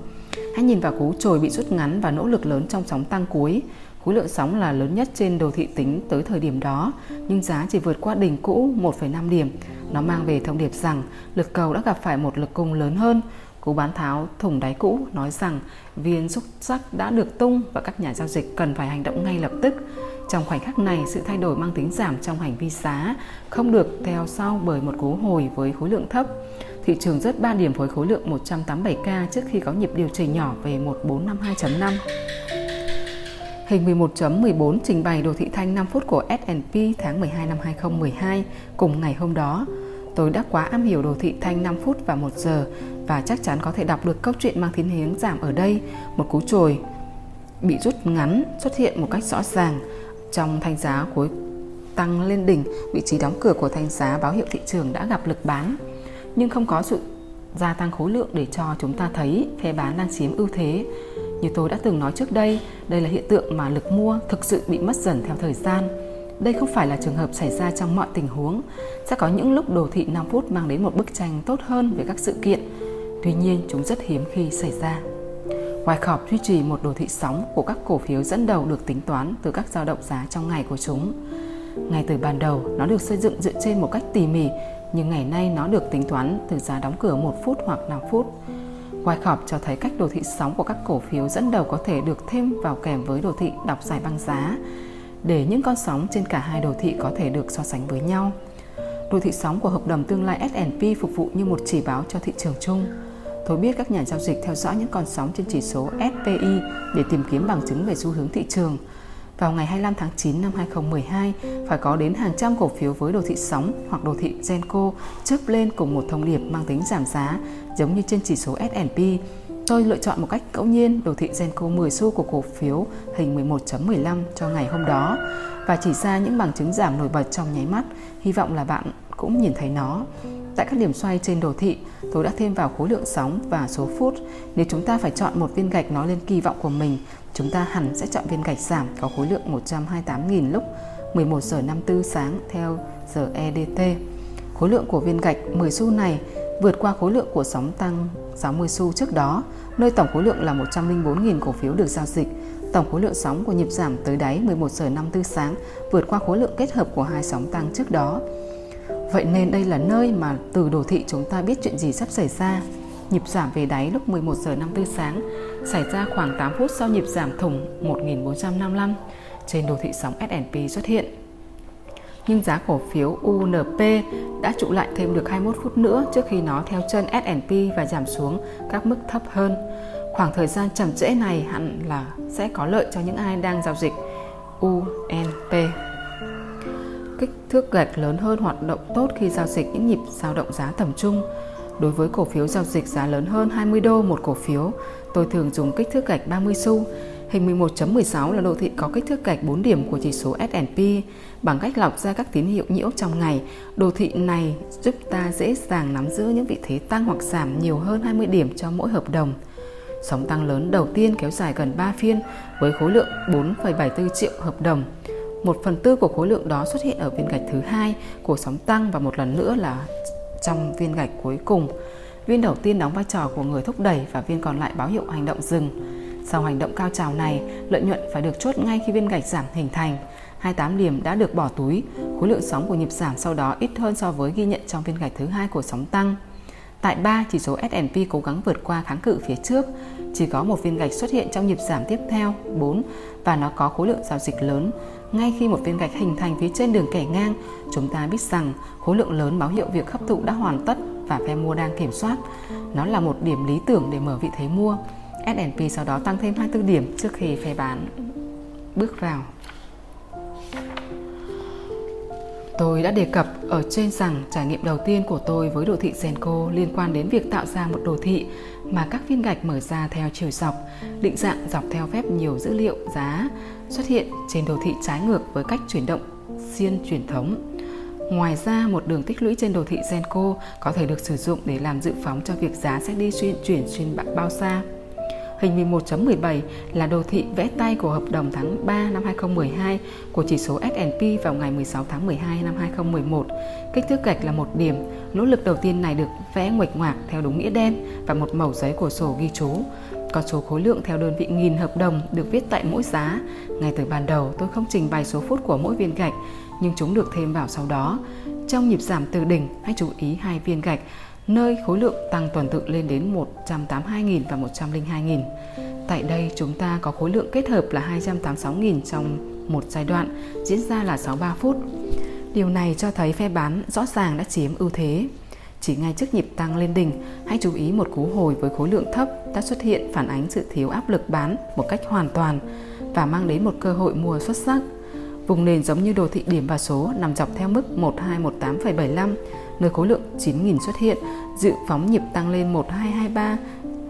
Hãy nhìn vào cú trồi bị rút ngắn và nỗ lực lớn trong sóng tăng cuối. Khối lượng sóng là lớn nhất trên đồ thị tính tới thời điểm đó, nhưng giá chỉ vượt qua đỉnh cũ 1,5 điểm. Nó mang về thông điệp rằng lực cầu đã gặp phải một lực cung lớn hơn. Cú bán tháo thủng đáy cũ nói rằng viên xúc sắc đã được tung và các nhà giao dịch cần phải hành động ngay lập tức. Trong khoảnh khắc này, sự thay đổi mang tính giảm trong hành vi giá không được theo sau bởi một cú hồi với khối lượng thấp. Thị trường rớt 3 điểm với khối lượng 187K trước khi có nhịp điều chỉnh nhỏ về 1452.5. Hình 11.14 trình bày đồ thị thanh 5 phút của S&P tháng 12 năm 2012 cùng ngày hôm đó. Tôi đã quá am hiểu đồ thị thanh 5 phút và 1 giờ và chắc chắn có thể đọc được câu chuyện mang thiên hướng giảm ở đây. Một cú trồi bị rút ngắn xuất hiện một cách rõ ràng trong thanh giá cuối tăng lên đỉnh, vị trí đóng cửa của thanh giá báo hiệu thị trường đã gặp lực bán, nhưng không có sự gia tăng khối lượng để cho chúng ta thấy phe bán đang chiếm ưu thế. Như tôi đã từng nói trước đây, đây là hiện tượng mà lực mua thực sự bị mất dần theo thời gian. Đây không phải là trường hợp xảy ra trong mọi tình huống. Sẽ có những lúc đồ thị 5 phút mang đến một bức tranh tốt hơn về các sự kiện. Tuy nhiên, chúng rất hiếm khi xảy ra. Ngoài khọp duy trì một đồ thị sóng của các cổ phiếu dẫn đầu được tính toán từ các dao động giá trong ngày của chúng. Ngay từ ban đầu, nó được xây dựng dựa trên một cách tỉ mỉ, nhưng ngày nay nó được tính toán từ giá đóng cửa 1 phút hoặc 5 phút. Wyckoff cho thấy cách đồ thị sóng của các cổ phiếu dẫn đầu có thể được thêm vào kèm với đồ thị đọc giải băng giá để những con sóng trên cả hai đồ thị có thể được so sánh với nhau. Đồ thị sóng của hợp đồng tương lai S&P phục vụ như một chỉ báo cho thị trường chung. Tôi biết các nhà giao dịch theo dõi những con sóng trên chỉ số SPI để tìm kiếm bằng chứng về xu hướng thị trường – vào ngày 25 tháng 9 năm 2012, phải có đến hàng trăm cổ phiếu với đồ thị sóng hoặc đồ thị Genco chớp lên cùng một thông điệp mang tính giảm giá, giống như trên chỉ số S&P. Tôi lựa chọn một cách ngẫu nhiên đồ thị Genco 10 xu của cổ phiếu hình 11.15 cho ngày hôm đó và chỉ ra những bằng chứng giảm nổi bật trong nháy mắt. Hy vọng là bạn cũng nhìn thấy nó. Tại các điểm xoay trên đồ thị, tôi đã thêm vào khối lượng sóng và số phút. Nếu chúng ta phải chọn một viên gạch nói lên kỳ vọng của mình, chúng ta hẳn sẽ chọn viên gạch giảm có khối lượng 128.000 lúc 11 giờ 54 sáng theo giờ EDT. Khối lượng của viên gạch 10 xu này vượt qua khối lượng của sóng tăng 60 xu trước đó, nơi tổng khối lượng là 104.000 cổ phiếu được giao dịch. Tổng khối lượng sóng của nhịp giảm tới đáy 11 giờ 54 sáng vượt qua khối lượng kết hợp của hai sóng tăng trước đó. Vậy nên đây là nơi mà từ đồ thị chúng ta biết chuyện gì sắp xảy ra. Nhịp giảm về đáy lúc 11 giờ 54 sáng xảy ra khoảng 8 phút sau nhịp giảm thủng 1455. trên đồ thị sóng S&P xuất hiện. Nhưng giá cổ phiếu UNP đã trụ lại thêm được 21 phút nữa trước khi nó theo chân S&P và giảm xuống các mức thấp hơn. Khoảng thời gian chậm trễ này hẳn là sẽ có lợi cho những ai đang giao dịch UNP. Kích thước gạch lớn hơn hoạt động tốt khi giao dịch những nhịp dao động giá tầm trung. Đối với cổ phiếu giao dịch giá lớn hơn 20 đô một cổ phiếu, tôi thường dùng kích thước gạch 30 xu. Hình 11.16 là đồ thị có kích thước gạch 4 điểm của chỉ số S&P. Bằng cách lọc ra các tín hiệu nhiễu trong ngày, đồ thị này giúp ta dễ dàng nắm giữ những vị thế tăng hoặc giảm nhiều hơn 20 điểm cho mỗi hợp đồng. Sóng tăng lớn đầu tiên kéo dài gần 3 phiên với khối lượng 4,74 triệu hợp đồng. Một phần tư của khối lượng đó xuất hiện ở viên gạch thứ hai của sóng tăng và một lần nữa là trong viên gạch cuối cùng. Viên đầu tiên đóng vai trò của người thúc đẩy và viên còn lại báo hiệu hành động dừng. Sau hành động cao trào này, lợi nhuận phải được chốt ngay khi viên gạch giảm hình thành. 28 điểm đã được bỏ túi, khối lượng sóng của nhịp giảm sau đó ít hơn so với ghi nhận trong viên gạch thứ hai của sóng tăng. Tại 3, chỉ số S&P cố gắng vượt qua kháng cự phía trước, chỉ có một viên gạch xuất hiện trong nhịp giảm tiếp theo 4 và nó có khối lượng giao dịch lớn. Ngay khi một viên gạch hình thành phía trên đường kẻ ngang, chúng ta biết rằng khối lượng lớn báo hiệu việc hấp thụ đã hoàn tất và phe mua đang kiểm soát. Nó là một điểm lý tưởng để mở vị thế mua. S&P sau đó tăng thêm 24 điểm trước khi phe bán bước vào. Tôi đã đề cập ở trên rằng trải nghiệm đầu tiên của tôi với đồ thị Senko liên quan đến việc tạo ra một đồ thị mà các viên gạch mở ra theo chiều dọc, định dạng dọc theo phép nhiều dữ liệu giá xuất hiện trên đồ thị trái ngược với cách chuyển động xiên truyền thống. Ngoài ra, một đường tích lũy trên đồ thị Senko có thể được sử dụng để làm dự phóng cho việc giá sẽ đi xuyên chuyển xuyên bao xa. Hình 11.17 là đồ thị vẽ tay của hợp đồng tháng 3 năm 2012 của chỉ số S&P vào ngày 16 tháng 12 năm 2011. Kích thước gạch là một điểm. Nỗ lực đầu tiên này được vẽ nguệch ngoạc theo đúng nghĩa đen và một mẩu giấy của sổ ghi chú. Con số khối lượng theo đơn vị nghìn hợp đồng được viết tại mỗi giá. Ngay từ ban đầu tôi không trình bày số phút của mỗi viên gạch, nhưng chúng được thêm vào sau đó. Trong nhịp giảm từ đỉnh, hãy chú ý hai viên gạch nơi khối lượng tăng tuần tự lên đến 182.000 và 102.000. Tại đây chúng ta có khối lượng kết hợp là 286.000 trong một giai đoạn diễn ra là 63 phút. Điều này cho thấy phe bán rõ ràng đã chiếm ưu thế. Chỉ ngay trước nhịp tăng lên đỉnh, hãy chú ý một cú hồi với khối lượng thấp đã xuất hiện phản ánh sự thiếu áp lực bán một cách hoàn toàn và mang đến một cơ hội mua xuất sắc. Vùng nền giống như đồ thị điểm và số nằm dọc theo mức 1218,75 nơi khối lượng 9.000 xuất hiện, dự phóng nhịp tăng lên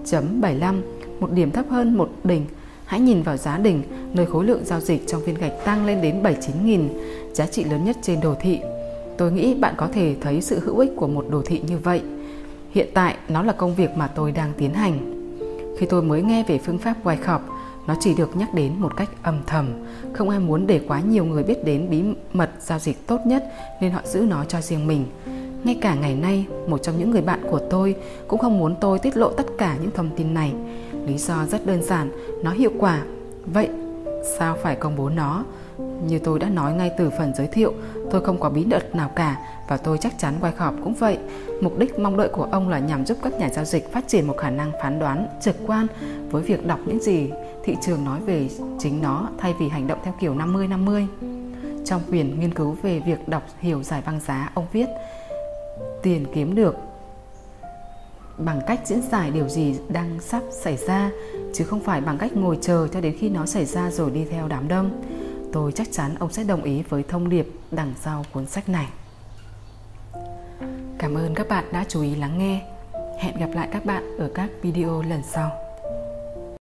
1223.75, một điểm thấp hơn một đỉnh. Hãy nhìn vào giá đỉnh, nơi khối lượng giao dịch trong viên gạch tăng lên đến 79.000, giá trị lớn nhất trên đồ thị. Tôi nghĩ bạn có thể thấy sự hữu ích của một đồ thị như vậy. Hiện tại, nó là công việc mà tôi đang tiến hành. Khi tôi mới nghe về phương pháp Wyckoff, nó chỉ được nhắc đến một cách âm thầm. Không ai muốn để quá nhiều người biết đến bí mật giao dịch tốt nhất nên họ giữ nó cho riêng mình. Ngay cả ngày nay, một trong những người bạn của tôi cũng không muốn tôi tiết lộ tất cả những thông tin này. Lý do rất đơn giản, nó hiệu quả. Vậy, sao phải công bố nó? Như tôi đã nói ngay từ phần giới thiệu, tôi không có bí mật nào cả và tôi chắc chắn Wyckoff cũng vậy. Mục đích mong đợi của ông là nhằm giúp các nhà giao dịch phát triển một khả năng phán đoán trực quan với việc đọc những gì thị trường nói về chính nó thay vì hành động theo kiểu 50-50. Trong quyền nghiên cứu về việc đọc hiểu giải băng giá, ông viết tiền kiếm được. Bằng cách diễn giải điều gì đang sắp xảy ra, chứ không phải bằng cách ngồi chờ cho đến khi nó xảy ra rồi đi theo đám đông, tôi chắc chắn ông sẽ đồng ý với thông điệp đằng sau cuốn sách này. Cảm ơn các bạn đã chú ý lắng nghe. Hẹn gặp lại các bạn ở các video lần sau.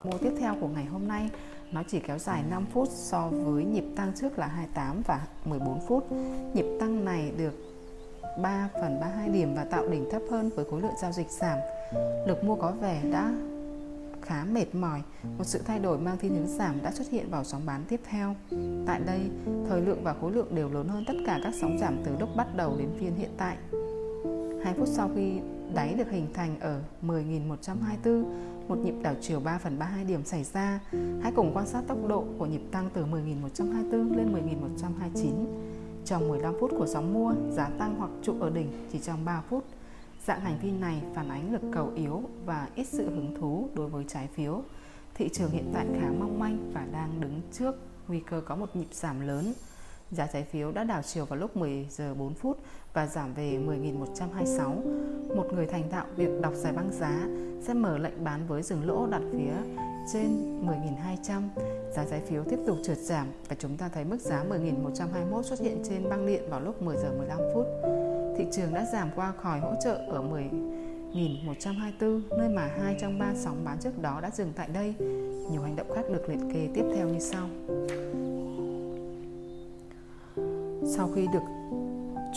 Mô tiếp theo của ngày hôm nay, nó chỉ kéo dài 5 phút so với nhịp tăng trước là 28 và 14 phút. Nhịp tăng này được 3 phần 32 điểm và tạo đỉnh thấp hơn với khối lượng giao dịch giảm. Lực mua có vẻ đã khá mệt mỏi, một sự thay đổi mang thiên hướng giảm đã xuất hiện vào sóng bán tiếp theo. Tại đây, thời lượng và khối lượng đều lớn hơn tất cả các sóng giảm từ lúc bắt đầu đến phiên hiện tại. 2 phút sau khi đáy được hình thành ở 10.124, một nhịp đảo chiều 3 phần 32 điểm xảy ra. Hãy cùng quan sát tốc độ của nhịp tăng từ 10.124 lên 10.129 trong 15 phút của sóng mua, giá tăng hoặc trụ ở đỉnh chỉ trong 3 phút. Dạng hành vi này phản ánh lực cầu yếu và ít sự hứng thú đối với trái phiếu. Thị trường hiện tại khá mong manh và đang đứng trước nguy cơ có một nhịp giảm lớn. Giá trái phiếu đã đảo chiều vào lúc 10 giờ 4 phút và giảm về 10.126. Một người thành thạo việc đọc giải băng giá sẽ mở lệnh bán với dừng lỗ đặt phía trên 10.200. Giá trái phiếu tiếp tục trượt giảm và chúng ta thấy mức giá 10.121 xuất hiện trên băng điện vào lúc 10 giờ 15 phút. Thị trường đã giảm qua khỏi hỗ trợ ở 10.124, nơi mà hai trong ba sóng bán trước đó đã dừng tại đây. Nhiều hành động khác được liệt kê tiếp theo như sau. Sau khi được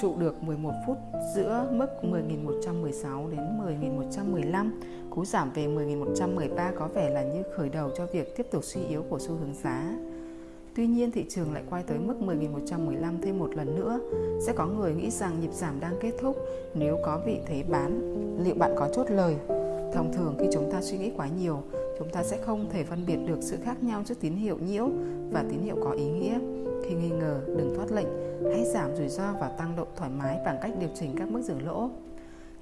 trụ được 11 phút giữa mức 10.116 đến 10.115, cú giảm về 10.113 có vẻ là như khởi đầu cho việc tiếp tục suy yếu của xu hướng giá. Tuy nhiên thị trường lại quay tới mức 10.115 thêm một lần nữa. Sẽ có người nghĩ rằng nhịp giảm đang kết thúc nếu có vị thế bán, liệu bạn có chốt lời? Thông thường khi chúng ta suy nghĩ quá nhiều, chúng ta sẽ không thể phân biệt được sự khác nhau giữa tín hiệu nhiễu và tín hiệu có ý nghĩa. Khi nghi ngờ, đừng thoát lệnh, hãy giảm rủi ro và tăng độ thoải mái bằng cách điều chỉnh các mức dừng lỗ.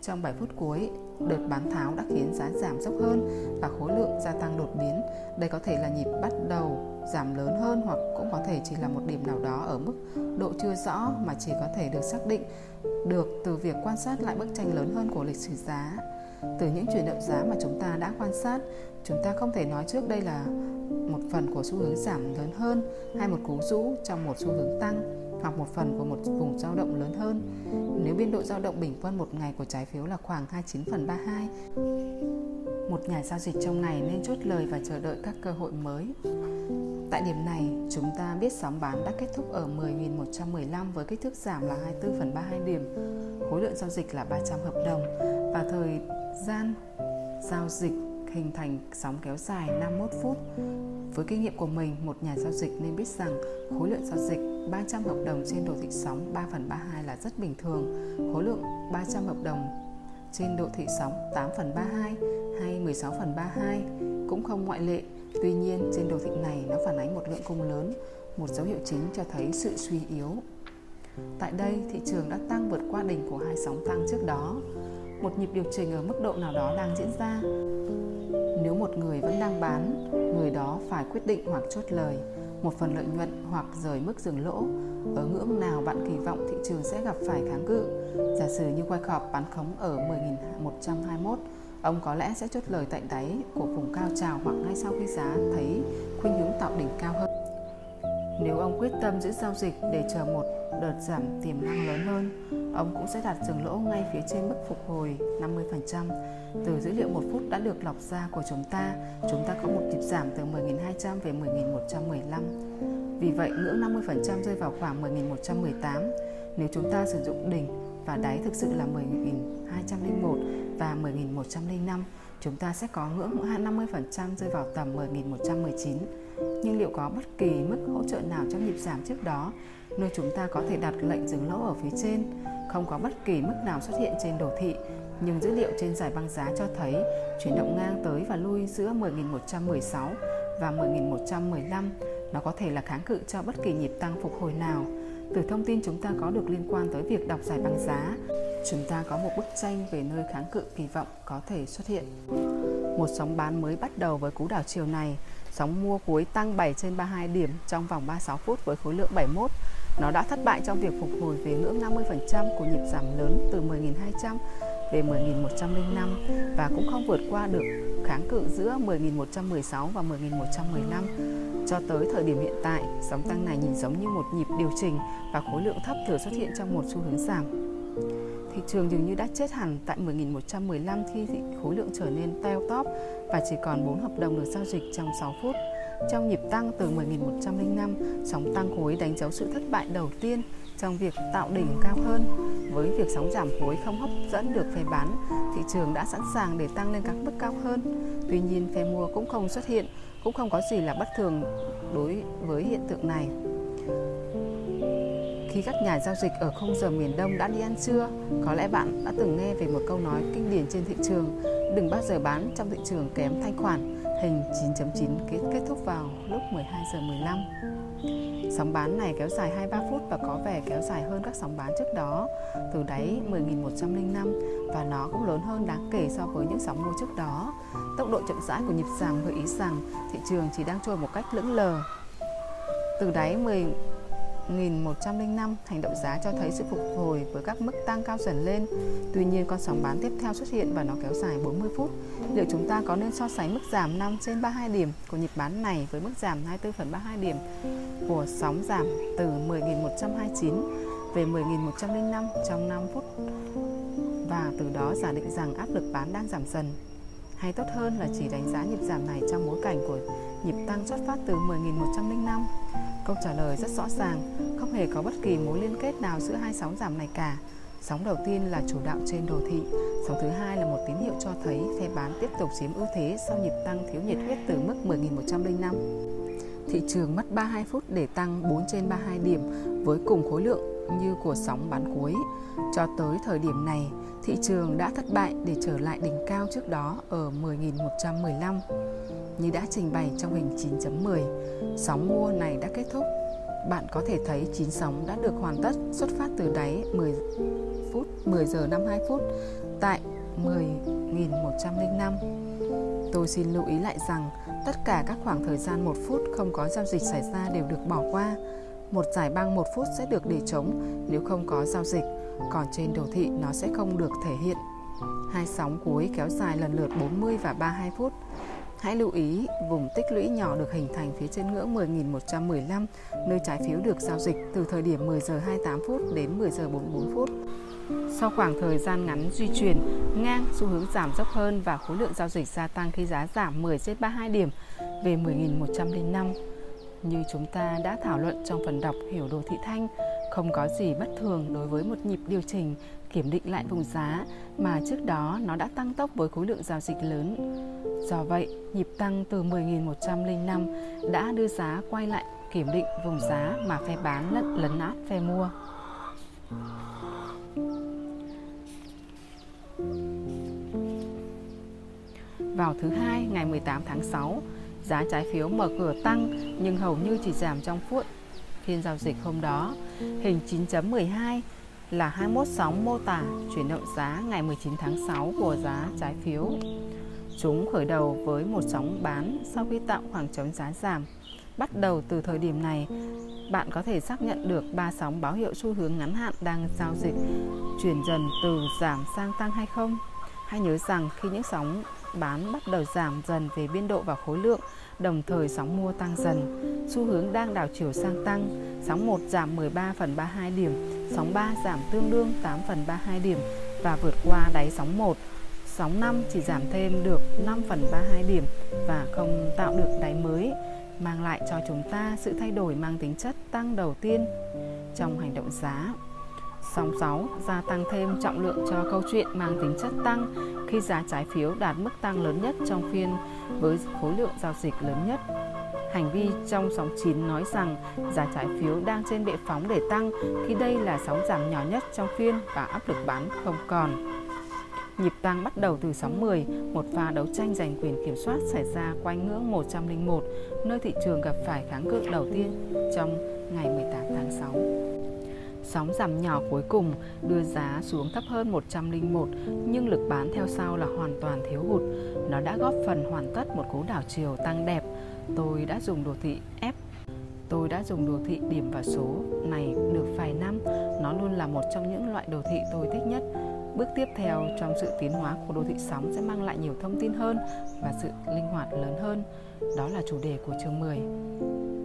Trong 7 phút cuối, đợt bán tháo đã khiến giá giảm dốc hơn và khối lượng gia tăng đột biến. Đây có thể là nhịp bắt đầu giảm lớn hơn hoặc cũng có thể chỉ là một điểm nào đó ở mức độ chưa rõ mà chỉ có thể được xác định được từ việc quan sát lại bức tranh lớn hơn của lịch sử giá. Từ những chuyển động giá mà chúng ta đã quan sát, chúng ta không thể nói trước đây là một phần của xu hướng giảm lớn hơn hay một cú rũ trong một xu hướng tăng hoặc một phần của một vùng dao động lớn hơn. Nếu biên độ dao động bình quân một ngày của trái phiếu là khoảng 29 phần 32, một nhà giao dịch trong ngày nên chốt lời và chờ đợi các cơ hội mới. Tại điểm này, chúng ta biết sóng bán đã kết thúc ở 10.115 với kích thước giảm là 24 phần 32 điểm, khối lượng giao dịch là 300 hợp đồng và thời gian giao dịch hình thành sóng kéo dài 51 phút. Với kinh nghiệm của mình, một nhà giao dịch nên biết rằng khối lượng giao dịch 300 hợp đồng trên đồ thị sóng 3 phần 32 là rất bình thường. Khối lượng 300 hợp đồng trên độ thị sóng 8 phần 32 hay 16 phần 32 cũng không ngoại lệ. Tuy nhiên, trên đồ thị này nó phản ánh một lượng cung lớn, một dấu hiệu chính cho thấy sự suy yếu. Tại đây, thị trường đã tăng vượt qua đỉnh của hai sóng tăng trước đó. Một nhịp điều chỉnh ở mức độ nào đó đang diễn ra. Nếu một người vẫn đang bán, người đó phải quyết định hoặc chốt lời một phần lợi nhuận hoặc rời mức dừng lỗ. Ở ngưỡng nào bạn kỳ vọng thị trường sẽ gặp phải kháng cự? Giả sử như Wyckoff bán khống ở 10.121, ông có lẽ sẽ chốt lời tại đáy của vùng cao trào hoặc ngay sau khi giá thấy khuynh hướng tạo đỉnh cao hơn. Nếu ông quyết tâm giữ giao dịch để chờ một đợt giảm tiềm năng lớn hơn, ông cũng sẽ đặt dừng lỗ ngay phía trên mức phục hồi 50%. Từ dữ liệu một phút đã được lọc ra của chúng ta, chúng ta có một nhịp giảm từ 10.200 về 10.115. Vì vậy, ngưỡng 50% rơi vào khoảng 10.118. Nếu chúng ta sử dụng đỉnh và đáy thực sự là 10.201 và 10.105, chúng ta sẽ có ngưỡng 50% rơi vào tầm 10.119. Nhưng liệu có bất kỳ mức hỗ trợ nào trong nhịp giảm trước đó, nơi chúng ta có thể đặt lệnh dừng lỗ ở phía trên? Không có bất kỳ mức nào xuất hiện trên đồ thị, nhưng dữ liệu trên giải băng giá cho thấy chuyển động ngang tới và lui giữa 10.116 và 10.115 nó có thể là kháng cự cho bất kỳ nhịp tăng phục hồi nào. Từ thông tin chúng ta có được liên quan tới việc đọc giải băng giá, chúng ta có một bức tranh về nơi kháng cự kỳ vọng có thể xuất hiện. Một sóng bán mới bắt đầu với cú đảo chiều này, sóng mua cuối tăng 7 trên 32 điểm trong vòng 36 phút với khối lượng 71. Nó đã thất bại trong việc phục hồi về ngưỡng 50% của nhịp giảm lớn từ 10.200 về 10.105 và cũng không vượt qua được kháng cự giữa 10.116 và 10.115. Cho tới thời điểm hiện tại, sóng tăng này nhìn giống như một nhịp điều chỉnh và khối lượng thấp thừa xuất hiện trong một xu hướng giảm. Thị trường dường như đã chết hẳn tại 10.115 khi khối lượng trở nên teo tóp và chỉ còn 4 hợp đồng được giao dịch trong 6 phút. Trong nhịp tăng từ 10.105, sóng tăng khối đánh dấu sự thất bại đầu tiên trong việc tạo đỉnh cao hơn. Với việc sóng giảm khối không hấp dẫn được phe bán, thị trường đã sẵn sàng để tăng lên các mức cao hơn. Tuy nhiên, phe mua cũng không xuất hiện, cũng không có gì là bất thường đối với hiện tượng này. Khi các nhà giao dịch ở khung giờ miền Đông đã đi ăn trưa, có lẽ bạn đã từng nghe về một câu nói kinh điển trên thị trường, đừng bao giờ bán trong thị trường kém thanh khoản, hình 9.9 kết, kết thúc vào lúc 12 giờ 15. Sóng bán này kéo dài 2-3 phút và có vẻ kéo dài hơn các sóng bán trước đó từ đáy 10.105 và nó cũng lớn hơn đáng kể so với những sóng mua trước đó. Tốc độ chậm rãi của nhịp giảm gợi ý rằng thị trường chỉ đang trôi một cách lững lờ Từ đáy 10 1105, hành động giá cho thấy sự phục hồi với các mức tăng cao dần lên. Tuy nhiên, con sóng bán tiếp theo xuất hiện và nó kéo dài 40 phút. Liệu chúng ta có nên so sánh mức giảm 5 trên 32 điểm của nhịp bán này với mức giảm 24 phần 32 điểm của sóng giảm từ 10.129 về 10.105 trong 5 phút và từ đó giả định rằng áp lực bán đang giảm dần hay tốt hơn là chỉ đánh giá nhịp giảm này trong bối cảnh của nhịp tăng xuất phát từ 10.105 Câu trả lời rất rõ ràng, không hề có bất kỳ mối liên kết nào giữa hai sóng giảm này cả. Sóng đầu tiên là chủ đạo trên đồ thị, sóng thứ hai là một tín hiệu cho thấy phe bán tiếp tục chiếm ưu thế sau nhịp tăng thiếu nhiệt huyết từ mức 10.105. Thị trường mất 32 phút để tăng 4 trên 32 điểm với cùng khối lượng như của sóng bán cuối. Cho tới thời điểm này, thị trường đã thất bại để trở lại đỉnh cao trước đó ở 10.115. Như đã trình bày trong hình 9.10, sóng mua này đã kết thúc. Bạn có thể thấy 9 sóng đã được hoàn tất xuất phát từ đáy 10 phút 10 giờ 52 phút tại 10.105. Tôi xin lưu ý lại rằng tất cả các khoảng thời gian 1 phút không có giao dịch xảy ra đều được bỏ qua. Một giải băng 1 phút sẽ được để trống nếu không có giao dịch, còn trên đồ thị nó sẽ không được thể hiện. Hai sóng cuối kéo dài lần lượt 40 và 32 phút. Hãy lưu ý vùng tích lũy nhỏ được hình thành phía trên ngưỡng 10.115, nơi trái phiếu được giao dịch từ thời điểm 10 giờ 28 phút đến 10 giờ 44 phút. Sau khoảng thời gian ngắn duy chuyển ngang, xu hướng giảm dốc hơn và khối lượng giao dịch gia tăng khi giá giảm 10 trên 32 điểm về 10.105. Như chúng ta đã thảo luận trong phần đọc Hiểu đồ thị thanh, không có gì bất thường đối với một nhịp điều chỉnh kiểm định lại vùng giá mà trước đó nó đã tăng tốc với khối lượng giao dịch lớn. Do vậy, nhịp tăng từ 10.105 đã đưa giá quay lại kiểm định vùng giá mà phe bán lẫn lấn át phe mua. Vào thứ hai ngày 18 tháng 6, giá trái phiếu mở cửa tăng nhưng hầu như chỉ giảm trong phút phiên giao dịch hôm đó. Hình 9.12 là 21 sóng mô tả chuyển động giá ngày 19 tháng 6 của giá trái phiếu. Chúng khởi đầu với một sóng bán sau khi tạo khoảng trống giá giảm. Bắt đầu từ thời điểm này, bạn có thể xác nhận được ba sóng báo hiệu xu hướng ngắn hạn đang giao dịch chuyển dần từ giảm sang tăng hay không. Hãy nhớ rằng khi những sóng bán bắt đầu giảm dần về biên độ và khối lượng, đồng thời sóng mua tăng dần. Xu hướng đang đảo chiều sang tăng, sóng 1 giảm 13 phần 32 điểm, sóng 3 giảm tương đương 8 phần 32 điểm và vượt qua đáy sóng 1. Sóng 5 chỉ giảm thêm được 5 phần 32 điểm và không tạo được đáy mới, mang lại cho chúng ta sự thay đổi mang tính chất tăng đầu tiên trong hành động giá. Sóng 6 gia tăng thêm trọng lượng cho câu chuyện mang tính chất tăng khi giá trái phiếu đạt mức tăng lớn nhất trong phiên với khối lượng giao dịch lớn nhất. Hành vi trong sóng 9 nói rằng giá trái phiếu đang trên bệ phóng để tăng khi đây là sóng giảm nhỏ nhất trong phiên và áp lực bán không còn. Nhịp tăng bắt đầu từ sóng 10, một pha đấu tranh giành quyền kiểm soát xảy ra quanh ngưỡng 101, nơi thị trường gặp phải kháng cự đầu tiên trong ngày 18 tháng 6. Sóng giảm nhỏ cuối cùng, đưa giá xuống thấp hơn 101 nhưng lực bán theo sau là hoàn toàn thiếu hụt. Nó đã góp phần hoàn tất một cú đảo chiều tăng đẹp. Tôi đã dùng đồ thị F, Tôi đã dùng đồ thị điểm và số này được vài năm. Nó luôn là một trong những loại đồ thị tôi thích nhất. Bước tiếp theo trong sự tiến hóa của đồ thị sóng sẽ mang lại nhiều thông tin hơn và sự linh hoạt lớn hơn. Đó là chủ đề của chương 10.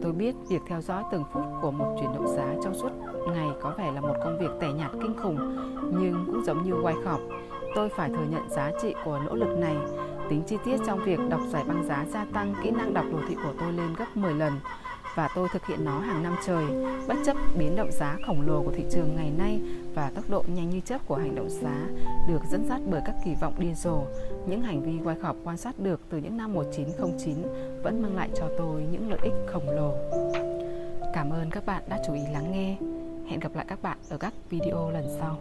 Tôi biết việc theo dõi từng phút của một chuyển động giá trong suốt ngày có vẻ là một công việc tẻ nhạt kinh khủng, nhưng cũng giống như quay khọp, tôi phải thừa nhận giá trị của nỗ lực này. Tính chi tiết trong việc đọc giải băng giá gia tăng kỹ năng đọc đồ thị của tôi lên gấp 10 lần và tôi thực hiện nó hàng năm trời, bất chấp biến động giá khổng lồ của thị trường ngày nay và tốc độ nhanh như chớp của hành động giá được dẫn dắt bởi các kỳ vọng điên rồ. Những hành vi quay khọp quan sát được từ những năm 1909 vẫn mang lại cho tôi những lợi ích khổng lồ. Cảm ơn các bạn đã chú ý lắng nghe. Hẹn gặp lại các bạn ở các video lần sau.